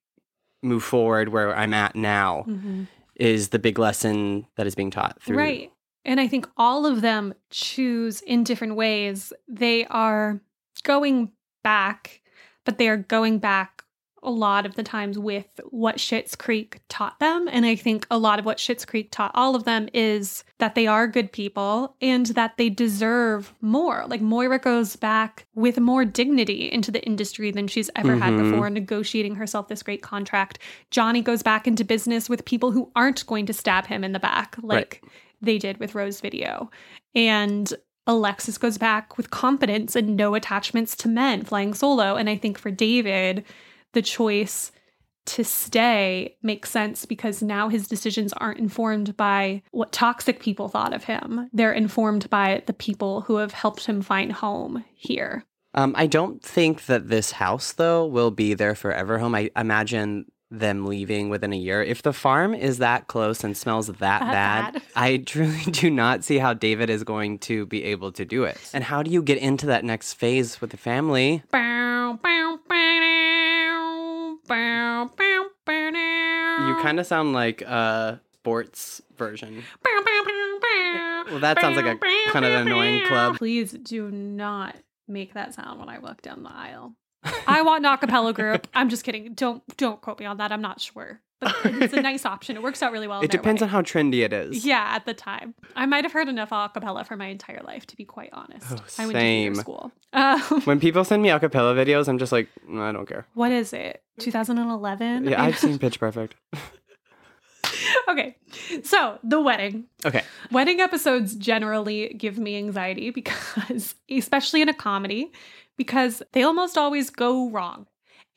move forward where I'm at now mm-hmm. is the big lesson that is being taught through. Right. And I think all of them choose in different ways. They are going back, but they are going back a lot of the times with what Schitt's Creek taught them. And I think a lot of what Schitt's Creek taught all of them is that they are good people and that they deserve more. Like Moira goes back with more dignity into the industry than she's ever had Mhm. before, negotiating herself this great contract. Johnny goes back into business with people who aren't going to stab him in the back, like they did with Rose Video. And Alexis goes back with confidence and no attachments to men, flying solo. And I think for David, the choice to stay makes sense because now his decisions aren't informed by what toxic people thought of him. They're informed by the people who have helped him find home here. Um, I don't think that this house though will be their forever home. I imagine them leaving within a year. If the farm is that close and smells that, bad, bad. I truly do not see how David is going to be able to do it. And how do you get into that next phase with the family? Bow, bow, You um, kind of sound like a sports version. Well, that sounds like a kind of annoying club. Please do not make that sound when I walk down the aisle. I want an acapella group. I'm just kidding. Don't don't quote me on that. I'm not sure, but it's a nice option. It works out really well. It depends on how trendy it is. Yeah, at the time, I might have heard enough acapella for my entire life, to be quite honest. Oh, I went to same. school. Um, When people send me a cappella videos, I'm just like, "Mm, I don't care. what is it? 2011. Yeah, I've seen Pitch Perfect. okay, so the wedding. Okay. Wedding episodes generally give me anxiety because, especially in a comedy, because they almost always go wrong.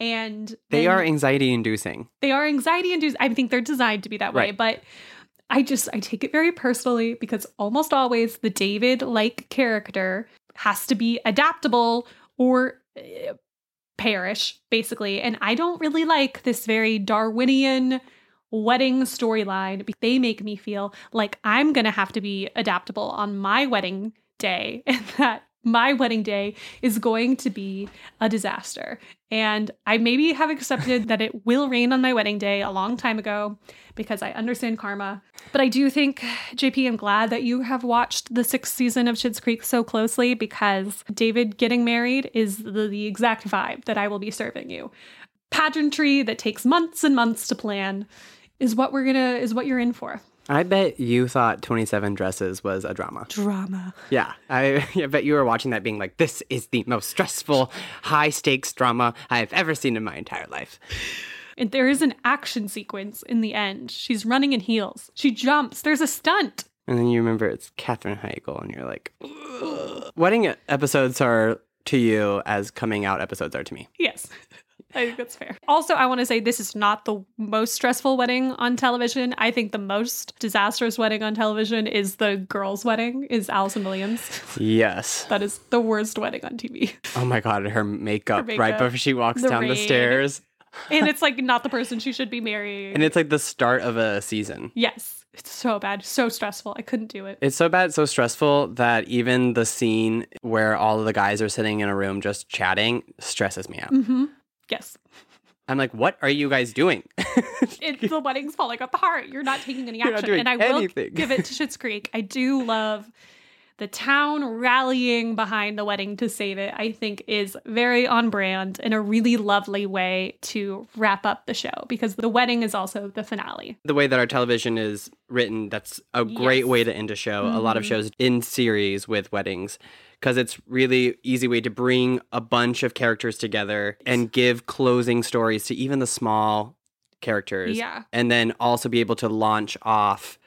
And They are anxiety inducing. they are anxiety induced. I think they're designed to be that way, but I just I take it very personally because almost always the David like character has to be adaptable or uh, perish basically. And I don't really like this very Darwinian wedding storyline. They make me feel like I'm going to have to be adaptable on my wedding day and that my wedding day is going to be a disaster. And I maybe have accepted that it will rain on my wedding day a long time ago because I understand karma. But I do think, JP, I'm glad that you have watched the sixth season of Schitt's Creek so closely because David getting married is the, the exact vibe that I will be serving you. Pageantry that takes months and months to plan is what we're gonna is what you're in for. I bet you thought 27 Dresses was a drama. Drama. Yeah. I, I bet you were watching that being like, this is the most stressful, high stakes drama I have ever seen in my entire life. And there is an action sequence in the end. She's running in heels. She jumps. There's a stunt. And then you remember it's Katherine Heigl, and you're like, Ugh. wedding episodes are to you as coming out episodes are to me. Yes. I think that's fair. Also, I want to say this is not the most stressful wedding on television. I think the most disastrous wedding on television is the girl's wedding, is Allison Williams. Yes. That is the worst wedding on TV. Oh my God, her makeup, Her makeup, right before she walks the down the stairs. And it's like not the person she should be marrying. And it's like the start of a season. yes. It's so bad. So stressful. I couldn't do it. It's so bad, so stressful that even the scene where all of the guys are sitting in a room just chatting stresses me out. hmm Yes. I'm like, what are you guys doing? It, the wedding's falling apart. You're not taking any action. and I will give it to Schitt's Creek. I do love the town rallying behind the wedding to save it. I think is very on brand in a really lovely way to wrap up the show because the wedding is also the finale. the way that our television is written, that's a great Yes. way to end a show. A lot of Mhm. shows in series with weddings. Because it's really easy way to bring a bunch of characters together and give closing stories to even the small characters. Yeah. And then also be able to launch off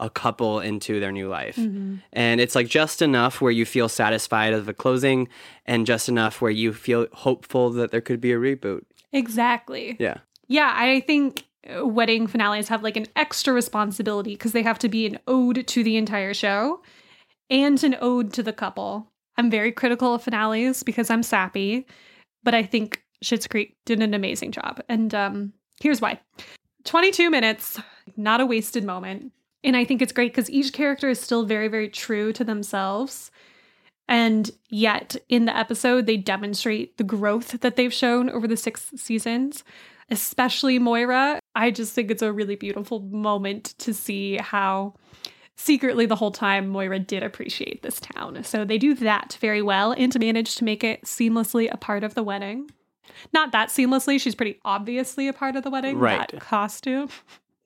a couple into their new life. Mhm. And it's like just enough where you feel satisfied of the closing and just enough where you feel hopeful that there could be a reboot. Exactly. Yeah. Yeah, I think uh, wedding finales have like an extra responsibility because they have to be an ode to the entire show and an ode to the couple. I'm very critical of finales because I'm sappy, but I think Schitt's Creek did an amazing job. And um, here's why 22 minutes, not a wasted moment. And I think it's great because each character is still very, very true to themselves. And yet, in the episode, they demonstrate the growth that they've shown over the six seasons, especially Moira. I just think it's a really beautiful moment to see how secretly the whole time Moira did appreciate this town. So they do that very well and to manage to make it seamlessly a part of the wedding. Not that seamlessly, she's pretty obviously a part of the wedding. Right. That costume.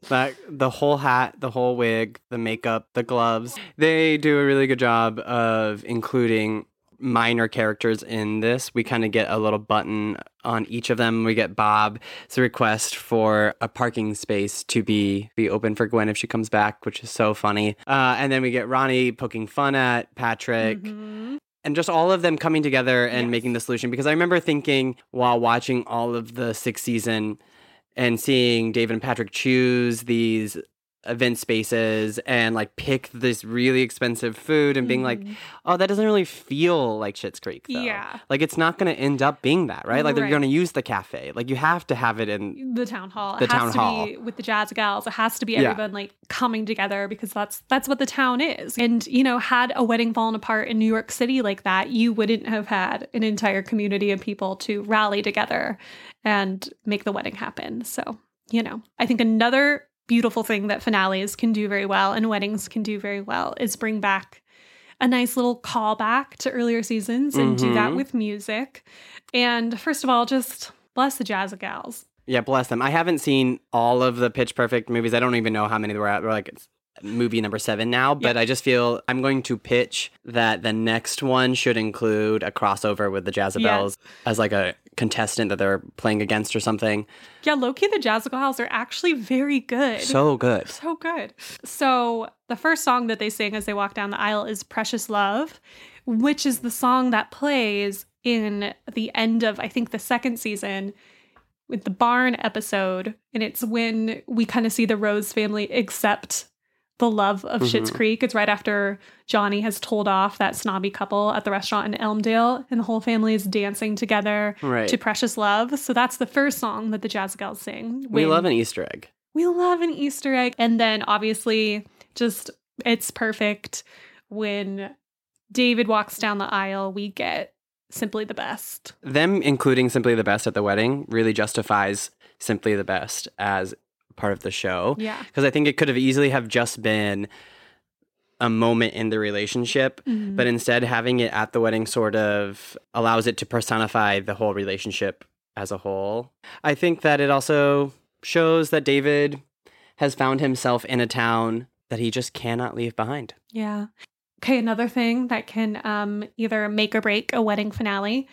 That the whole hat, the whole wig, the makeup, the gloves. They do a really good job of including minor characters in this. We kind of get a little button on each of them. We get Bob. It's request for a parking space to be be open for Gwen if she comes back, which is so funny. Uh, and then we get Ronnie poking fun at Patrick Mhm. and just all of them coming together and Yes. making the solution because i remember thinking while watching all of the sixth season and seeing david and patrick choose these event spaces and like pick this really expensive food and being like Mhm. oh that doesn't really feel like Schitt's creek though. Yeah. like it's not going to end up being that right like they're going to use the cafe like you have to have it in the town hall. The it has town to hall. be with the jazz gals. It has to be Yeah. everyone like coming together because that's that's what the town is. And you know, had a wedding fallen apart in New York City like that, you wouldn't have had an entire community of people to rally together and make the wedding happen. So, you know, I think another beautiful thing that finales can do very well and weddings can do very well is bring back a nice little callback to earlier seasons and do that Mhm. with music. And first of all, just bless the jazz gals. yeah bless them i haven't seen all of the pitch perfect movies i don't even know how many there were out we're like it's movie number seven now but i just feel i'm going to pitch that the next one should include a crossover with the jazzabelles as like a contestant that they're playing against or something Yeah, Loki the Jazz Gals are actually very good. so good so good. So the first song that they sing as they walk down the aisle is Precious Love, which is the song that plays in the end of I think the second season with the barn episode. And it's when we kind of see the Rose family accept the love of Schitt's Mhm. Creek. It's right after Johnny has told off that snobby couple at the restaurant in Elmdale, and the whole family is dancing together right to Precious Love. So that's the first song that the Jazz Gals sing. we love an easter egg we love an Easter egg. And then obviously, just it's perfect when David walks down the aisle, we get simply the best. Them including Simply the Best at the wedding really justifies Simply the Best as part of the show. Yeah. Because I think it could have easily have just been a moment in the relationship, Mhm. but instead having it at the wedding sort of allows it to personify the whole relationship as a whole. I think that it also shows that David has found himself in a town that he just cannot leave behind. Yeah. Okay, another thing that can um, either make or break a wedding finale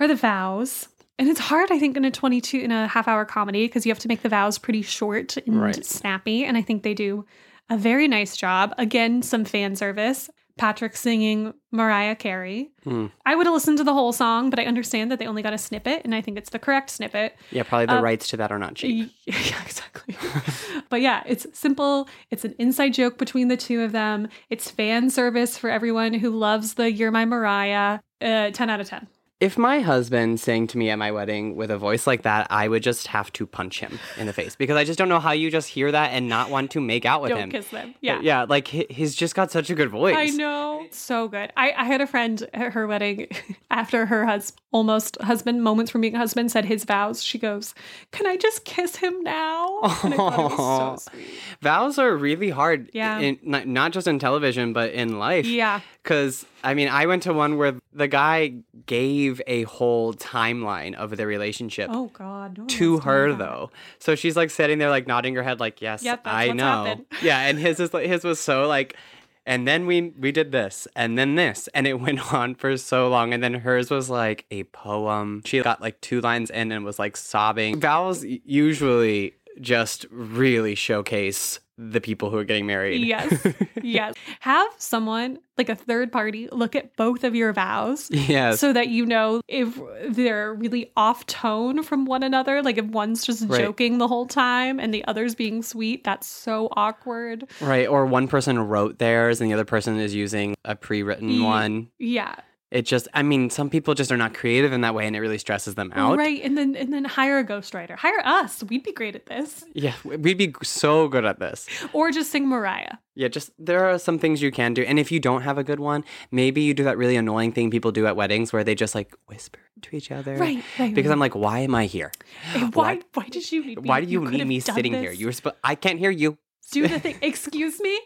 are the vows. And it's hard, I think, in a 22 in a half hour comedy because you have to make the vows pretty short and Right. snappy. And I think they do a very nice job. Again, some fan service. Patrick singing Mariah Carey. Hmm. I would have listened to the whole song, but I understand that they only got a snippet, and I think it's the correct snippet. Yeah, probably the Uh, rights to that are not cheap. Yeah, exactly. but yeah, it's simple. It's an inside joke between the two of them. It's fan service for everyone who loves the You're My Mariah. Uh, 10 out of 10. If my husband sang to me at my wedding with a voice like that, I would just have to punch him in the face because I just don't know how you just hear that and not want to make out with Don't him. kiss them. Yeah. Yeah, like he's just got such a good voice. I know. So good. I, I had a friend at her wedding after her hus- almost husband, moments from being husband, said his vows. She goes, Can I just kiss him now? And I it was so sweet. Vows are really hard. Yeah. In, not just in television, but in life. Yeah. Because, I mean, I went to one where the guy gave a whole timeline of the relationship Oh, God. no to her, though. So she's like sitting there, like nodding her head, like, yes, Yep, I know. happened. Yeah. And his, is, like- his was so like, and then we we did this and then this and it went on for so long and then hers was like a poem she got like two lines in and was like sobbing vows usually just really showcase the people who are getting married Yes. yes. Have someone, like a third party, look at both of your vows. yes So that you know if they're really off tone from one another. Like if one's just Right. joking the whole time and the other's being sweet, that's so awkward. right or one person wrote theirs and the other person is using a pre-written Ye- one Yeah. It just i mean some people just are not creative in that way and it really stresses them out Right. And then and then hire a ghostwriter. Hire us. We'd be great at this. yeah we'd be so good at this Or just sing Mariah. Yeah, just there are some things you can do. And if you don't have a good one, maybe you do that really annoying thing people do at weddings where they just like whisper to each other. Right, right, Because right. I'm like, why am I here? And why why did you need me? Why do you, could need me sitting here? You were supposed I can't hear you. do the thing. Excuse me?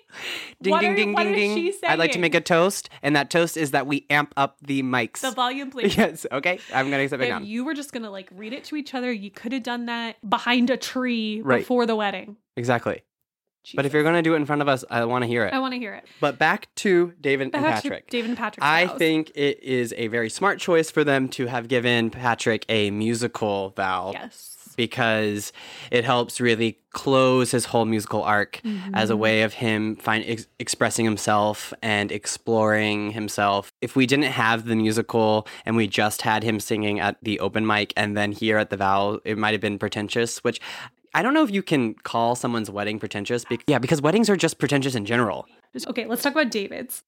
Ding What ding are- ding ding ding. I'd like to make a toast, and that toast is that we amp up the mics. The volume, please. yes, okay. I'm gonna sit back If you were just gonna like read it to each other, you could have done that behind a tree Right. before the wedding. Exactly. But if you're gonna do it in front of us, I want to hear it. I want to hear it. But back to David and Back to Patrick. David and Patrick. I vows. think it is a very smart choice for them to have given Patrick a musical vow. yes. Because it helps really close his whole musical arc as a mm-hmm. way of him find ex- expressing himself and exploring himself. If we didn't have the musical and we just had him singing at the open mic and then here at the vow, it might have been pretentious, which I don't know if you can call someone's wedding pretentious. Be- yeah, because weddings are just pretentious in general. Okay, let's talk about David's.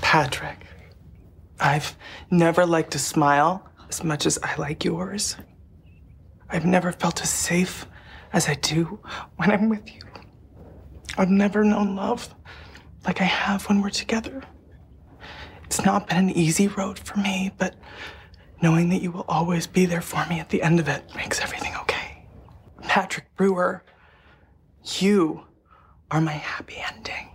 Patrick, I've never liked a smile as much as I like yours. I've never felt as safe as I do when I'm with you. I've never known love like I have when we're together. It's not been an easy road for me, but knowing that you will always be there for me at the end of it makes everything okay. Patrick Brewer, you are my happy ending.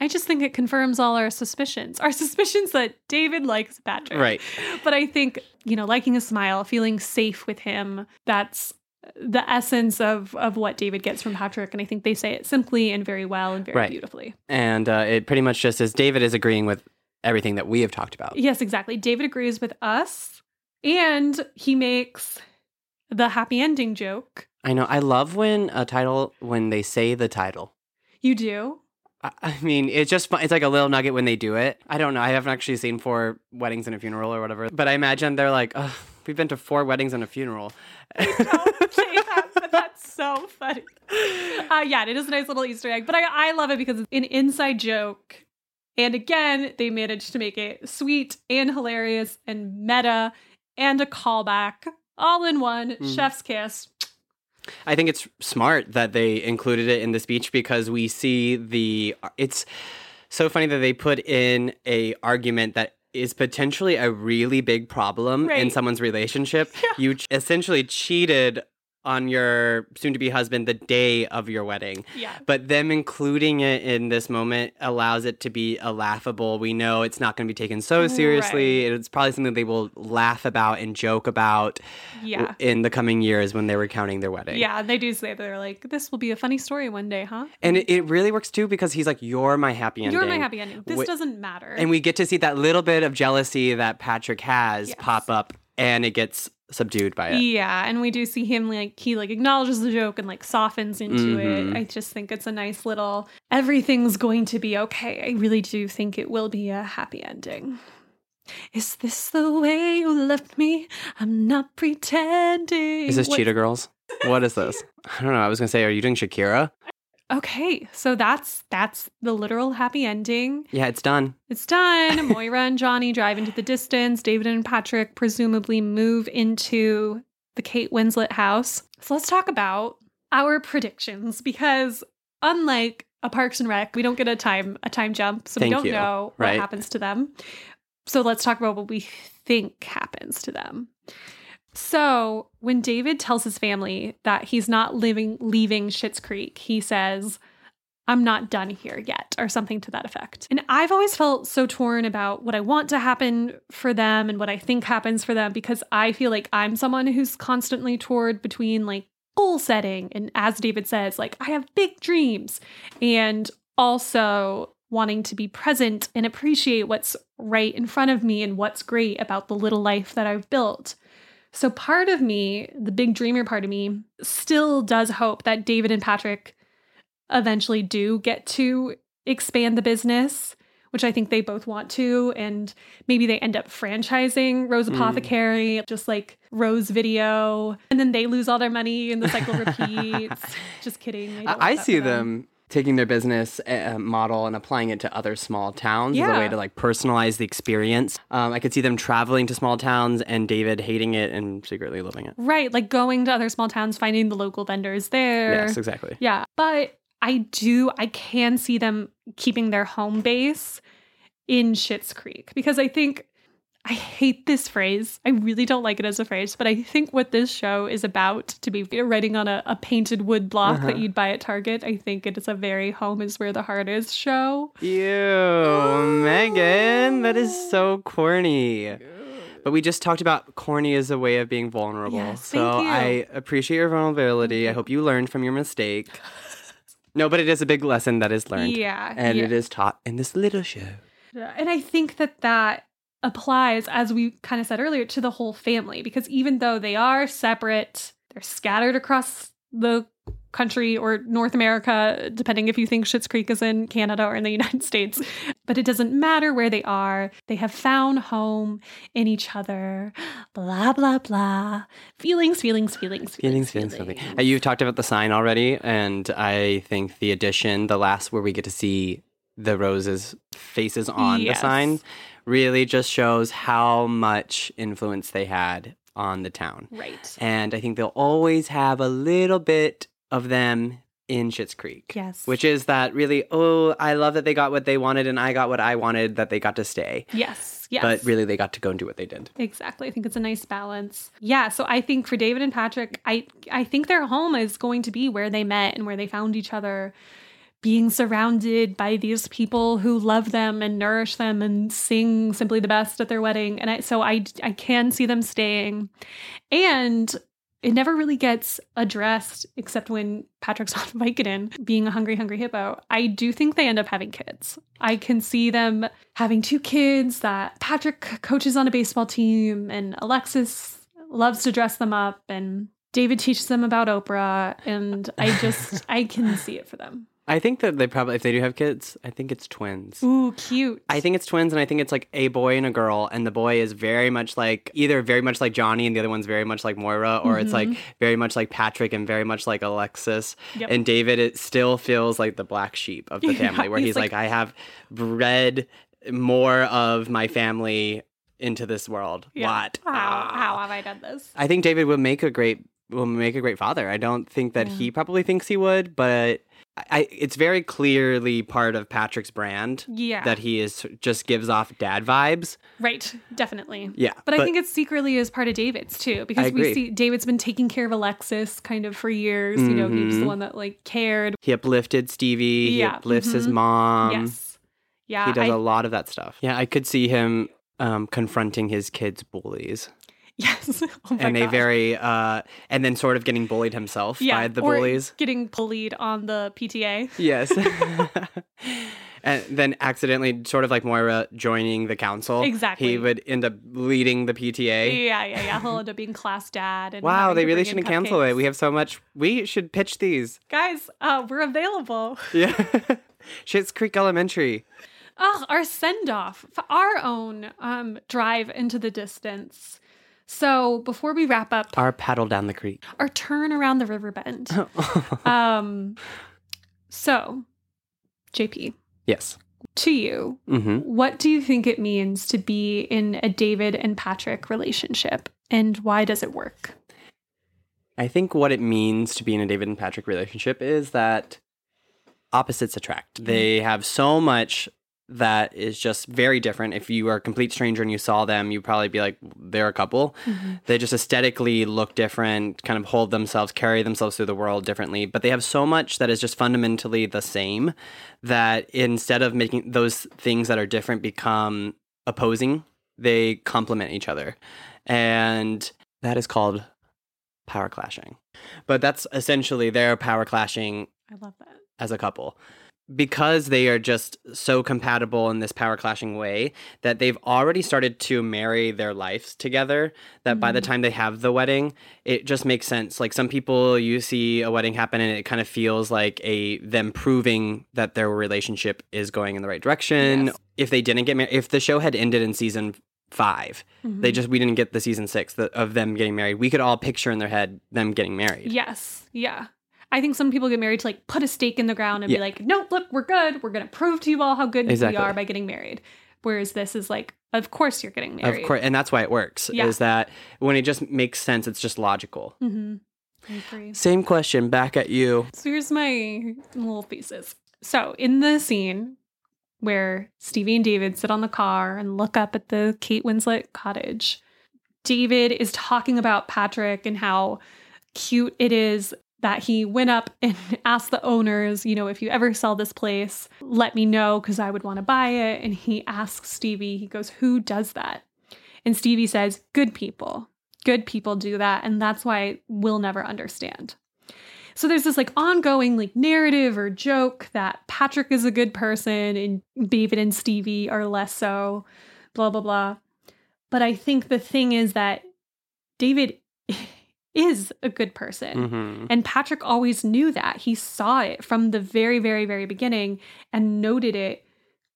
I just think it confirms all our suspicions. Our suspicions that David likes Patrick. Right. But I think, you know, liking a smile, feeling safe with him, that's the essence of of what David gets from Patrick. And I think they say it simply and very well and very Right. beautifully. And uh, it pretty much just is David is agreeing with everything that we have talked about. Yes, exactly. David agrees with us and he makes the happy ending joke. I know. I love when a title, when they say the title. You do? I- mean, it's just fun. It's like a little nugget when they do it. I don't know. I haven't actually seen four weddings and a funeral or whatever, but I imagine they're like, Ugh, we've been to four weddings and a funeral. Don't say that, but that's so funny. Uh, yeah, it is a nice little Easter egg, but I, I love it because it's an inside joke. And again, they managed to make it sweet and hilarious and meta and a callback all in one. Mm. Chef's kiss. I think it's smart that they included it in the speech because we see the it's so funny that they put in a argument that is potentially a really big problem in someone's relationship. You ch- essentially cheated on your soon to be husband the day of your wedding. Yeah. But them including it in this moment allows it to be a laughable. We know it's not going to be taken so seriously. It's probably something they will laugh about and joke about Yeah. in the coming years when they're recounting their wedding. Yeah, they do say they're like, this will be a funny story one day, huh? And it, it really works too because he's like, You're my happy ending. You're my happy ending. This doesn't matter. And we get to see that little bit of jealousy that Patrick has Yes. pop up and it gets subdued by it. Yeah, and we do see him like he like acknowledges the joke and like softens into Mhm. it. I just think it's a nice little everything's going to be okay. I really do think it will be a happy ending. Is this the way you left me? I'm not pretending. Is this What- Cheetah Girls? What is this? I don't know. I was gonna say, are you doing Shakira? Okay, so that's that's the literal happy ending. Yeah, it's done. It's done. Moira and Johnny drive into the distance. David and Patrick presumably move into the Kate Winslet house. So let's talk about our predictions because unlike a Parks and Rec, we don't get a time a time jump, so Thank we don't you. know what Right. happens to them. So let's talk about what we think happens to them. So when David tells his family that he's not living leaving Schitt's Creek, he says, I'm not done here yet, or something to that effect. And I've always felt so torn about what I want to happen for them and what I think happens for them because I feel like I'm someone who's constantly toured between like goal setting and, as David says, like I have big dreams and also wanting to be present and appreciate what's right in front of me and what's great about the little life that I've built. So part of me, the big dreamer part of me, still does hope that David and Patrick eventually do get to expand the business, which I think they both want to. And maybe they end up franchising Rose Mm. Apothecary, just like Rose Video. And then they lose all their money and the cycle repeats. just kidding. they don't want I, I see them taking their business uh, model and applying it to other small towns as a way to like personalize the experience. Um, I could see them traveling to small towns and David hating it and secretly loving it. Right. Like going to other small towns, finding the local vendors there. Yes, exactly. Yeah. But I do, I can see them keeping their home base in Schitt's Creek because I think I hate this phrase. I really don't like it as a phrase, but I think what this show is about to be writing on a, a painted wood block that Uh-huh. you'd buy at Target. I think it is a very home is where the heart is show. Ew, Megan, that is so corny. But we just talked about corny as a way of being vulnerable. Yes, so thank you. I appreciate your vulnerability. I hope you learned from your mistake. No, but it is a big lesson that is learned. Yeah. And yeah. it is taught in this little show. And I think that that applies, as we kind of said earlier, to the whole family because even though they are separate, they're scattered across the country or North America, depending if you think Schitt's Creek is in Canada or in the United States. But it doesn't matter where they are. They have found home in each other. Blah, blah, blah. Feelings, feelings, feelings, Feelings, feelings, feelings. Uh, You've talked about the sign already, and I think the addition, the last where we get to see the roses' faces on Yes. the sign, really just shows how much influence they had on the town. Right. And I think they'll always have a little bit of them in Schitt's Creek. Yes. Which is that really, oh, I love that they got what they wanted and I got what I wanted, that they got to stay. Yes. Yes. But really, they got to go and do what they did. Exactly. I think it's a nice balance. Yeah, so I think for David and Patrick, I I think their home is going to be where they met and where they found each other, being surrounded by these people who love them and nourish them and sing simply the best at their wedding. And I, so I I can see them staying. And it never really gets addressed except when Patrick's on Vicodin being a hungry, hungry hippo. I do think they end up having kids. I can see them having two kids that Patrick coaches on a baseball team and Alexis loves to dress them up and David teaches them about Oprah. And I just, I can see it for them. I think that they probably, if they do have kids, I think it's twins. Ooh, cute. I think it's twins, and I think it's like a boy and a girl, and the boy is very much like either very much like Johnny, and the other one's very much like Moira, or it's like very much like Patrick and very much like Alexis. Yep. And David, it still feels like the black sheep of the Yeah, family, where he's he's, like- like, I have bred more of my family into this world. Yeah. What? How, Ah. how have I done this? I think David would make a great will make a great father. I don't think that Yeah. he probably thinks he would, but I, it's very clearly part of Patrick's brand Yeah. that he is just gives off dad vibes. right. Definitely. Yeah, But, I think it secretly is part of David's too, because we see David's been taking care of Alexis kind of for years. You know, he was the Mhm. one that like cared. he uplifted Stevie. He uplifts his mhm. mom. yes. Yeah. he does I- a lot of that stuff. Yeah, I could see him um, confronting his kids' bullies yes. Oh and a very uh, and then sort of getting bullied himself yeah, by the or bullies. getting bullied on the PTA. Yes. and then accidentally, sort of like Moira joining the council. Exactly. He would end up leading the PTA. Yeah, yeah, yeah. He'll end up being class dad. And Wow, they really shouldn't cancel it. We have so much. We should pitch these. guys. Uh, we're available. Yeah. Schitt's Creek Elementary. Oh, our send off, for our own um, drive into the distance. So before we wrap up, Our paddle down the creek. our turn around the river bend. um, so, JP, yes. to you, hmm what do you think it means to be in a David and Patrick relationship, and why does it work? I think what it means to be in a David and Patrick relationship is that opposites attract. They have so much that is just very different. If you are a complete stranger and you saw them, you'd probably be like, they're a couple. Mm-hmm. They just aesthetically look different, kind of hold themselves, carry themselves through the world differently. But they have so much that is just fundamentally the same that instead of making those things that are different become opposing, they complement each other. And that is called power clashing. But that's essentially their power clashing I love that. as a couple. Because they are just so compatible in this power clashing way that they've already started to marry their lives together. That by the mm-hmm. time they have the wedding, it just makes sense. Like some people, you see a wedding happen and it kind of feels like a them proving that their relationship is going in the right direction. Yes. If they didn't get married, if the show had ended in season five, they mm-hmm. just we didn't get the season six of them getting married. We could all picture in their head them getting married. Yes. Yeah. I think some people get married to like put a stake in the ground and be like, no, look, we're good. We're going to prove to you all how good Exactly. we are by getting married. Whereas this is like, of course you're getting married. Of course, and that's why it works. Yeah. Is that when it just makes sense, it's just logical. Mm-hmm. Same question back at you. So here's my little thesis. So in the scene where Stevie and David sit on the car and look up at the Kate Winslet cottage, David is talking about Patrick and how cute it is that he went up and asked the owners, you know, if you ever sell this place, let me know because I would want to buy it. And he asks Stevie, he goes, Who does that? And Stevie says, Good people. Good people do that. And that's why we'll never understand. So there's this like ongoing like narrative or joke that Patrick is a good person and David and Stevie are less so, blah, blah, blah. But I think the thing is that David is a good person. hmm And Patrick always knew that. He saw it from the very, very, very beginning and noted it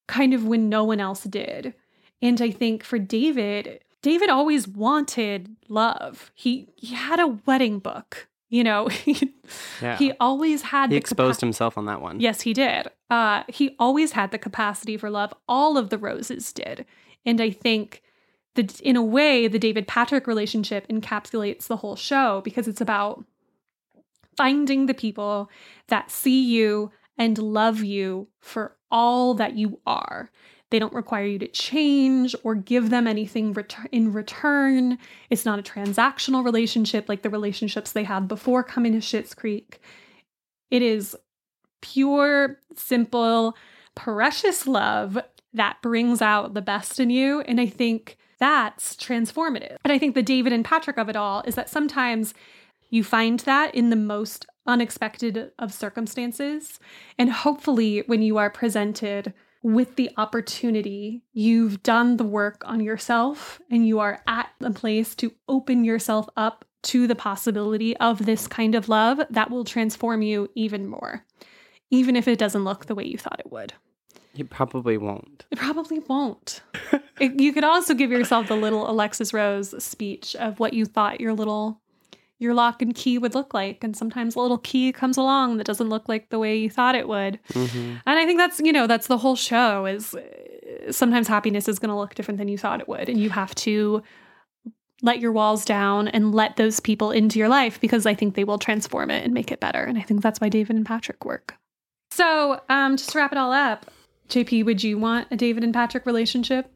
kind of when no one else did. And I think for David, David always wanted love. He he had a wedding book, you know. he, Yeah. he always had He the exposed capa- himself on that one. Yes, he did. Uh, he always had the capacity for love. All of the Roses did. And I think that in a way, the David Patrick relationship encapsulates the whole show because it's about finding the people that see you and love you for all that you are. They don't require you to change or give them anything ret- in return. It's not a transactional relationship like the relationships they had before coming to Schitt's Creek. It is pure, simple, precious love that brings out the best in you. And I think that's transformative. And I think the David and Patrick of it all is that sometimes you find that in the most unexpected of circumstances. And hopefully, when you are presented with the opportunity, you've done the work on yourself and you are at a place to open yourself up to the possibility of this kind of love that will transform you even more, even if it doesn't look the way you thought it would. He probably won't. It probably won't. It- you could also give yourself the little Alexis Rose speech of what you thought your little your lock and key would look like and sometimes a little key comes along that doesn't look like the way you thought it would. hmm And I think that's, you know, that's the whole show is uh, sometimes happiness is going to look different than you thought it would and you have to let your walls down and let those people into your life because I think they will transform it and make it better. And I think that's why David and Patrick work. So, um, just to wrap it all up, JP, would you want a David and Patrick relationship?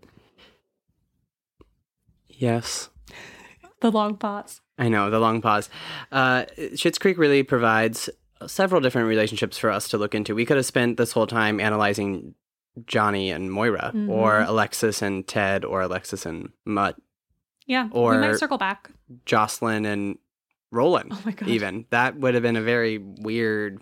Yes. The long pause. I know, the long pause. Uh, Schitt's Creek really provides several different relationships for us to look into. We could have spent this whole time analyzing Johnny and Moira, Mhm. or Alexis and Ted, or Alexis and Mutt, Yeah. or we might circle back. Jocelyn and Roland. Oh my God. Even that would have been a very weird.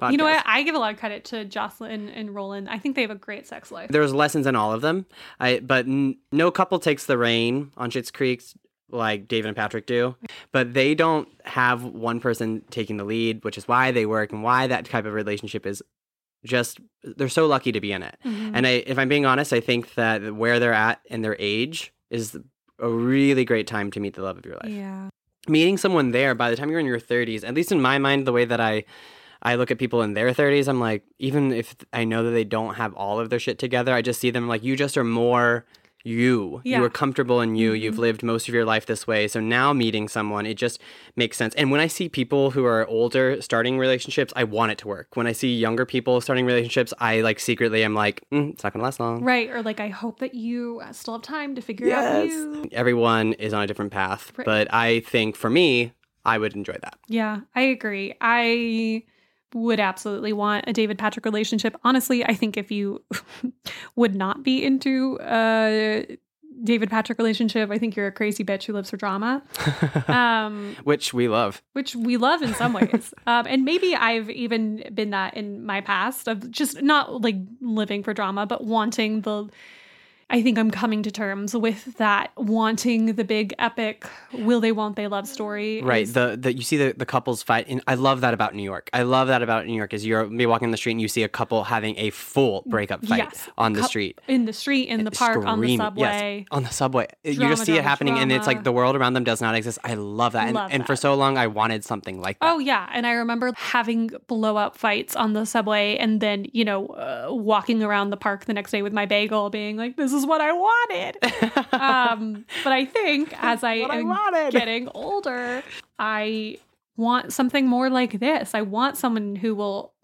Podcast. You know what? I give a lot of credit to Jocelyn and Roland. I think they have a great sex life. There's lessons in all of them. I but n- no couple takes the rein on Schitt's Creek like David and Patrick do. But they don't have one person taking the lead, which is why they work and why that type of relationship is just they're so lucky to be in it. Mhm. And I, if I'm being honest, I think that where they're at in their age is a really great time to meet the love of your life. yeah. Meeting someone there by the time you're in your 30s, at least in my mind, the way that I I look at people in their 30s, I'm like, even if I know that they don't have all of their shit together, I just see them like you just are more you. Yeah. You are comfortable in you. You've Mhm. lived most of your life this way. So now meeting someone, it just makes sense. And when I see people who are older starting relationships, I want it to work. When I see younger people starting relationships, I like secretly am like, mm, it's not gonna last long. Right. Or like, I hope that you still have time to figure out Yes. you. Everyone is on a different path, Right. but I think for me, I would enjoy that. Yeah, I agree. I would absolutely want a David Patrick relationship. Honestly, I think if you would not be into a David Patrick relationship, I think you're a crazy bitch who lives for drama. Um, Which we love. which we love in some ways. um, and maybe I've even been that in my past of just not like living for drama, but wanting the. I think I'm coming to terms with that, wanting the big epic will they, won't they love story. Right. is- The the you see the, the couples fight and I love that about New York. I love that about New York is you're be walking the street and you see a couple having a full breakup fight Yes. on the Cou- street. in the street, in the park, on the subway. Yes, on the subway. you just see it drama, happening and it's like the world around them does not exist. I love that. And, Love and for so long I wanted something like that. Oh yeah, and I remember having blow up fights on the subway, and then you know uh, walking around the park the next day with my bagel, being like, "This is what I wanted." um, but I think as I what I am wanted. getting older, I want something more like this. I want someone who will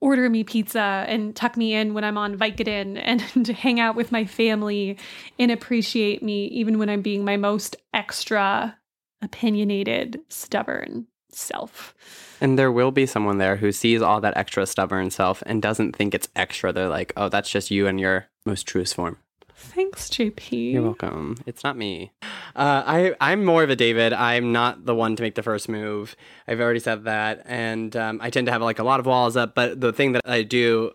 order me pizza and tuck me in when I'm on Vicodin and to hang out with my family and appreciate me even when I'm being my most extra opinionated, stubborn self. And there will be someone there who sees all that extra stubborn self and doesn't think it's extra. They're like, oh, that's just you in your most truest form. Thanks, JP. You're welcome. It's not me. Uh, I I'm more of a David. I'm not the one to make the first move. I've already said that, and um, I tend to have like a lot of walls up. But the thing that I do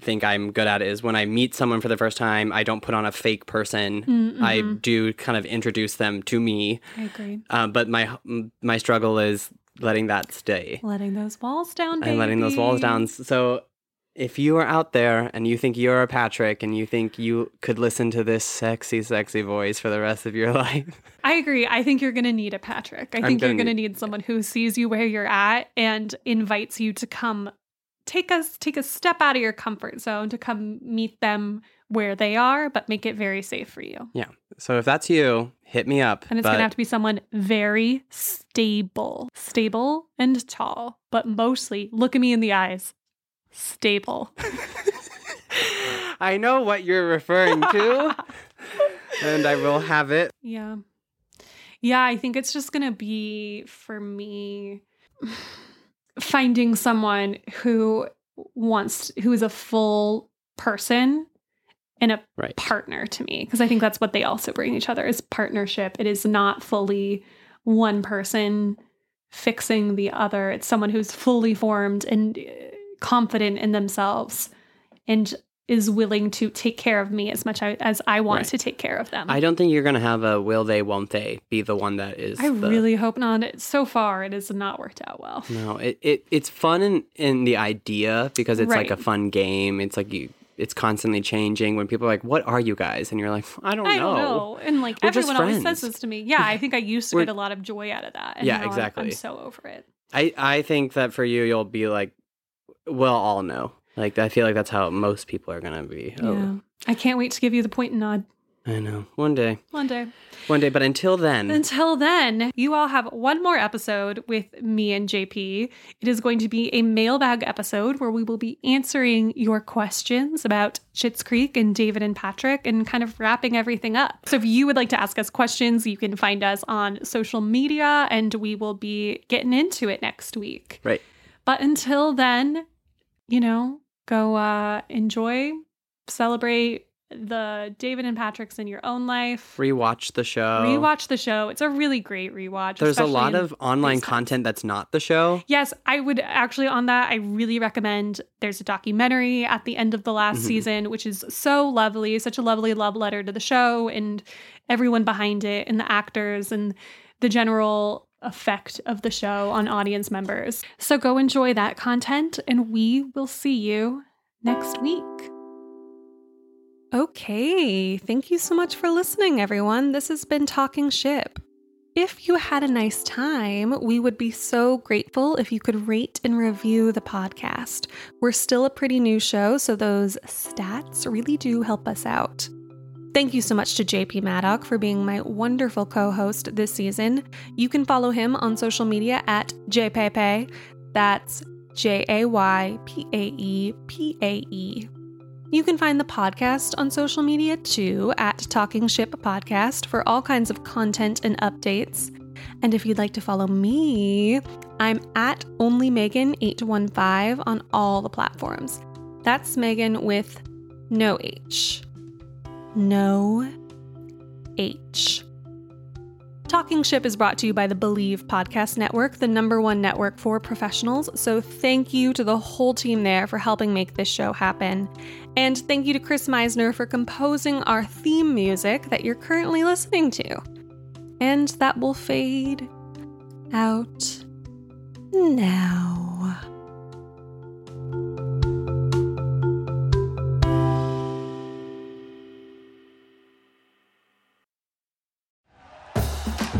think I'm good at is when I meet someone for the first time, I don't put on a fake person. Mm, I do kind of introduce them to me. I agree. Uh, but my my struggle is letting that stay Letting those walls down, and letting those walls down. So if you are out there and you think you're a Patrick and you think you could listen to this sexy, sexy voice for the rest of your life, I agree. I think you're going to need a Patrick. I think you're gonna going to need someone who sees you where you're at and invites you to come take us take a step out of your comfort zone to come meet them where they are, but make it very safe for you. yeah. So if that's you, hit me up. And it's But going to have to be someone very stable, stable and tall, but mostly look at me in the eyes. Stable. I know what you're referring to, and I will have it. Yeah. Yeah, I think it's just going to be for me finding someone who wants, who is a full person and a Right. partner to me. Because I think that's what they also bring each other is partnership. It is not fully one person fixing the other. It's someone who's fully formed and uh, confident in themselves and is willing to take care of me as much as I want Right. to take care of them. I don't think you're gonna have a will they, won't they be the one that is. I the- really hope not. So far, it has not worked out well. No, it, it it's fun in, in the idea because it's like a fun game. It's like you it's constantly changing when people are like, What are you guys? And you're like, I don't I know. don't know. And like We're everyone always says this to me. Yeah, I think I used to get a lot of joy out of that. And Yeah, now I'm- exactly. I'm so over it. I, I think that for you you'll be like we'll all know. Like I feel like that's how most people are gonna be. Oh. Yeah. I can't wait to give you the point and nod. I know. One day. One day. One day. But until then, Until then, you all have one more episode with me and JP. It is going to be a mailbag episode where we will be answering your questions about Schitt's Creek and David and Patrick and kind of wrapping everything up. So if you would like to ask us questions, you can find us on social media and we will be getting into it next week. right. But until then, you know, go uh enjoy, celebrate the David and Patrick's in your own life. Rewatch the show. Rewatch the show. It's a really great rewatch. There's a lot of online content that's not the show. Yes, I would actually on that. I really recommend. There's a documentary at the end of the last Mhm. season, which is so lovely, such a lovely love letter to the show and everyone behind it, and the actors and the general effect of the show on audience members. So go enjoy that content, and we will see you next week. Okay, thank you so much for listening, everyone. This has been Talking Ship. If you had a nice time, we would be so grateful if you could rate and review the podcast. We're still a pretty new show, so those stats really do help us out. Thank you so much to JP Maddock for being my wonderful co host this season. You can follow him on social media at JayPaePae. That's J A Y P A E P A E. You can find the podcast on social media too at Talking Ship Podcast for all kinds of content and updates. And if you'd like to follow me, I'm at OnlyMegan815 on all the platforms. That's Megan with no H. No H. Talking Ship is brought to you by the Bleav Podcast Network, the number one network for professionals. So thank you to the whole team there for helping make this show happen. And thank you to Chris Meisner for composing our theme music that you're currently listening to. And that will fade out now.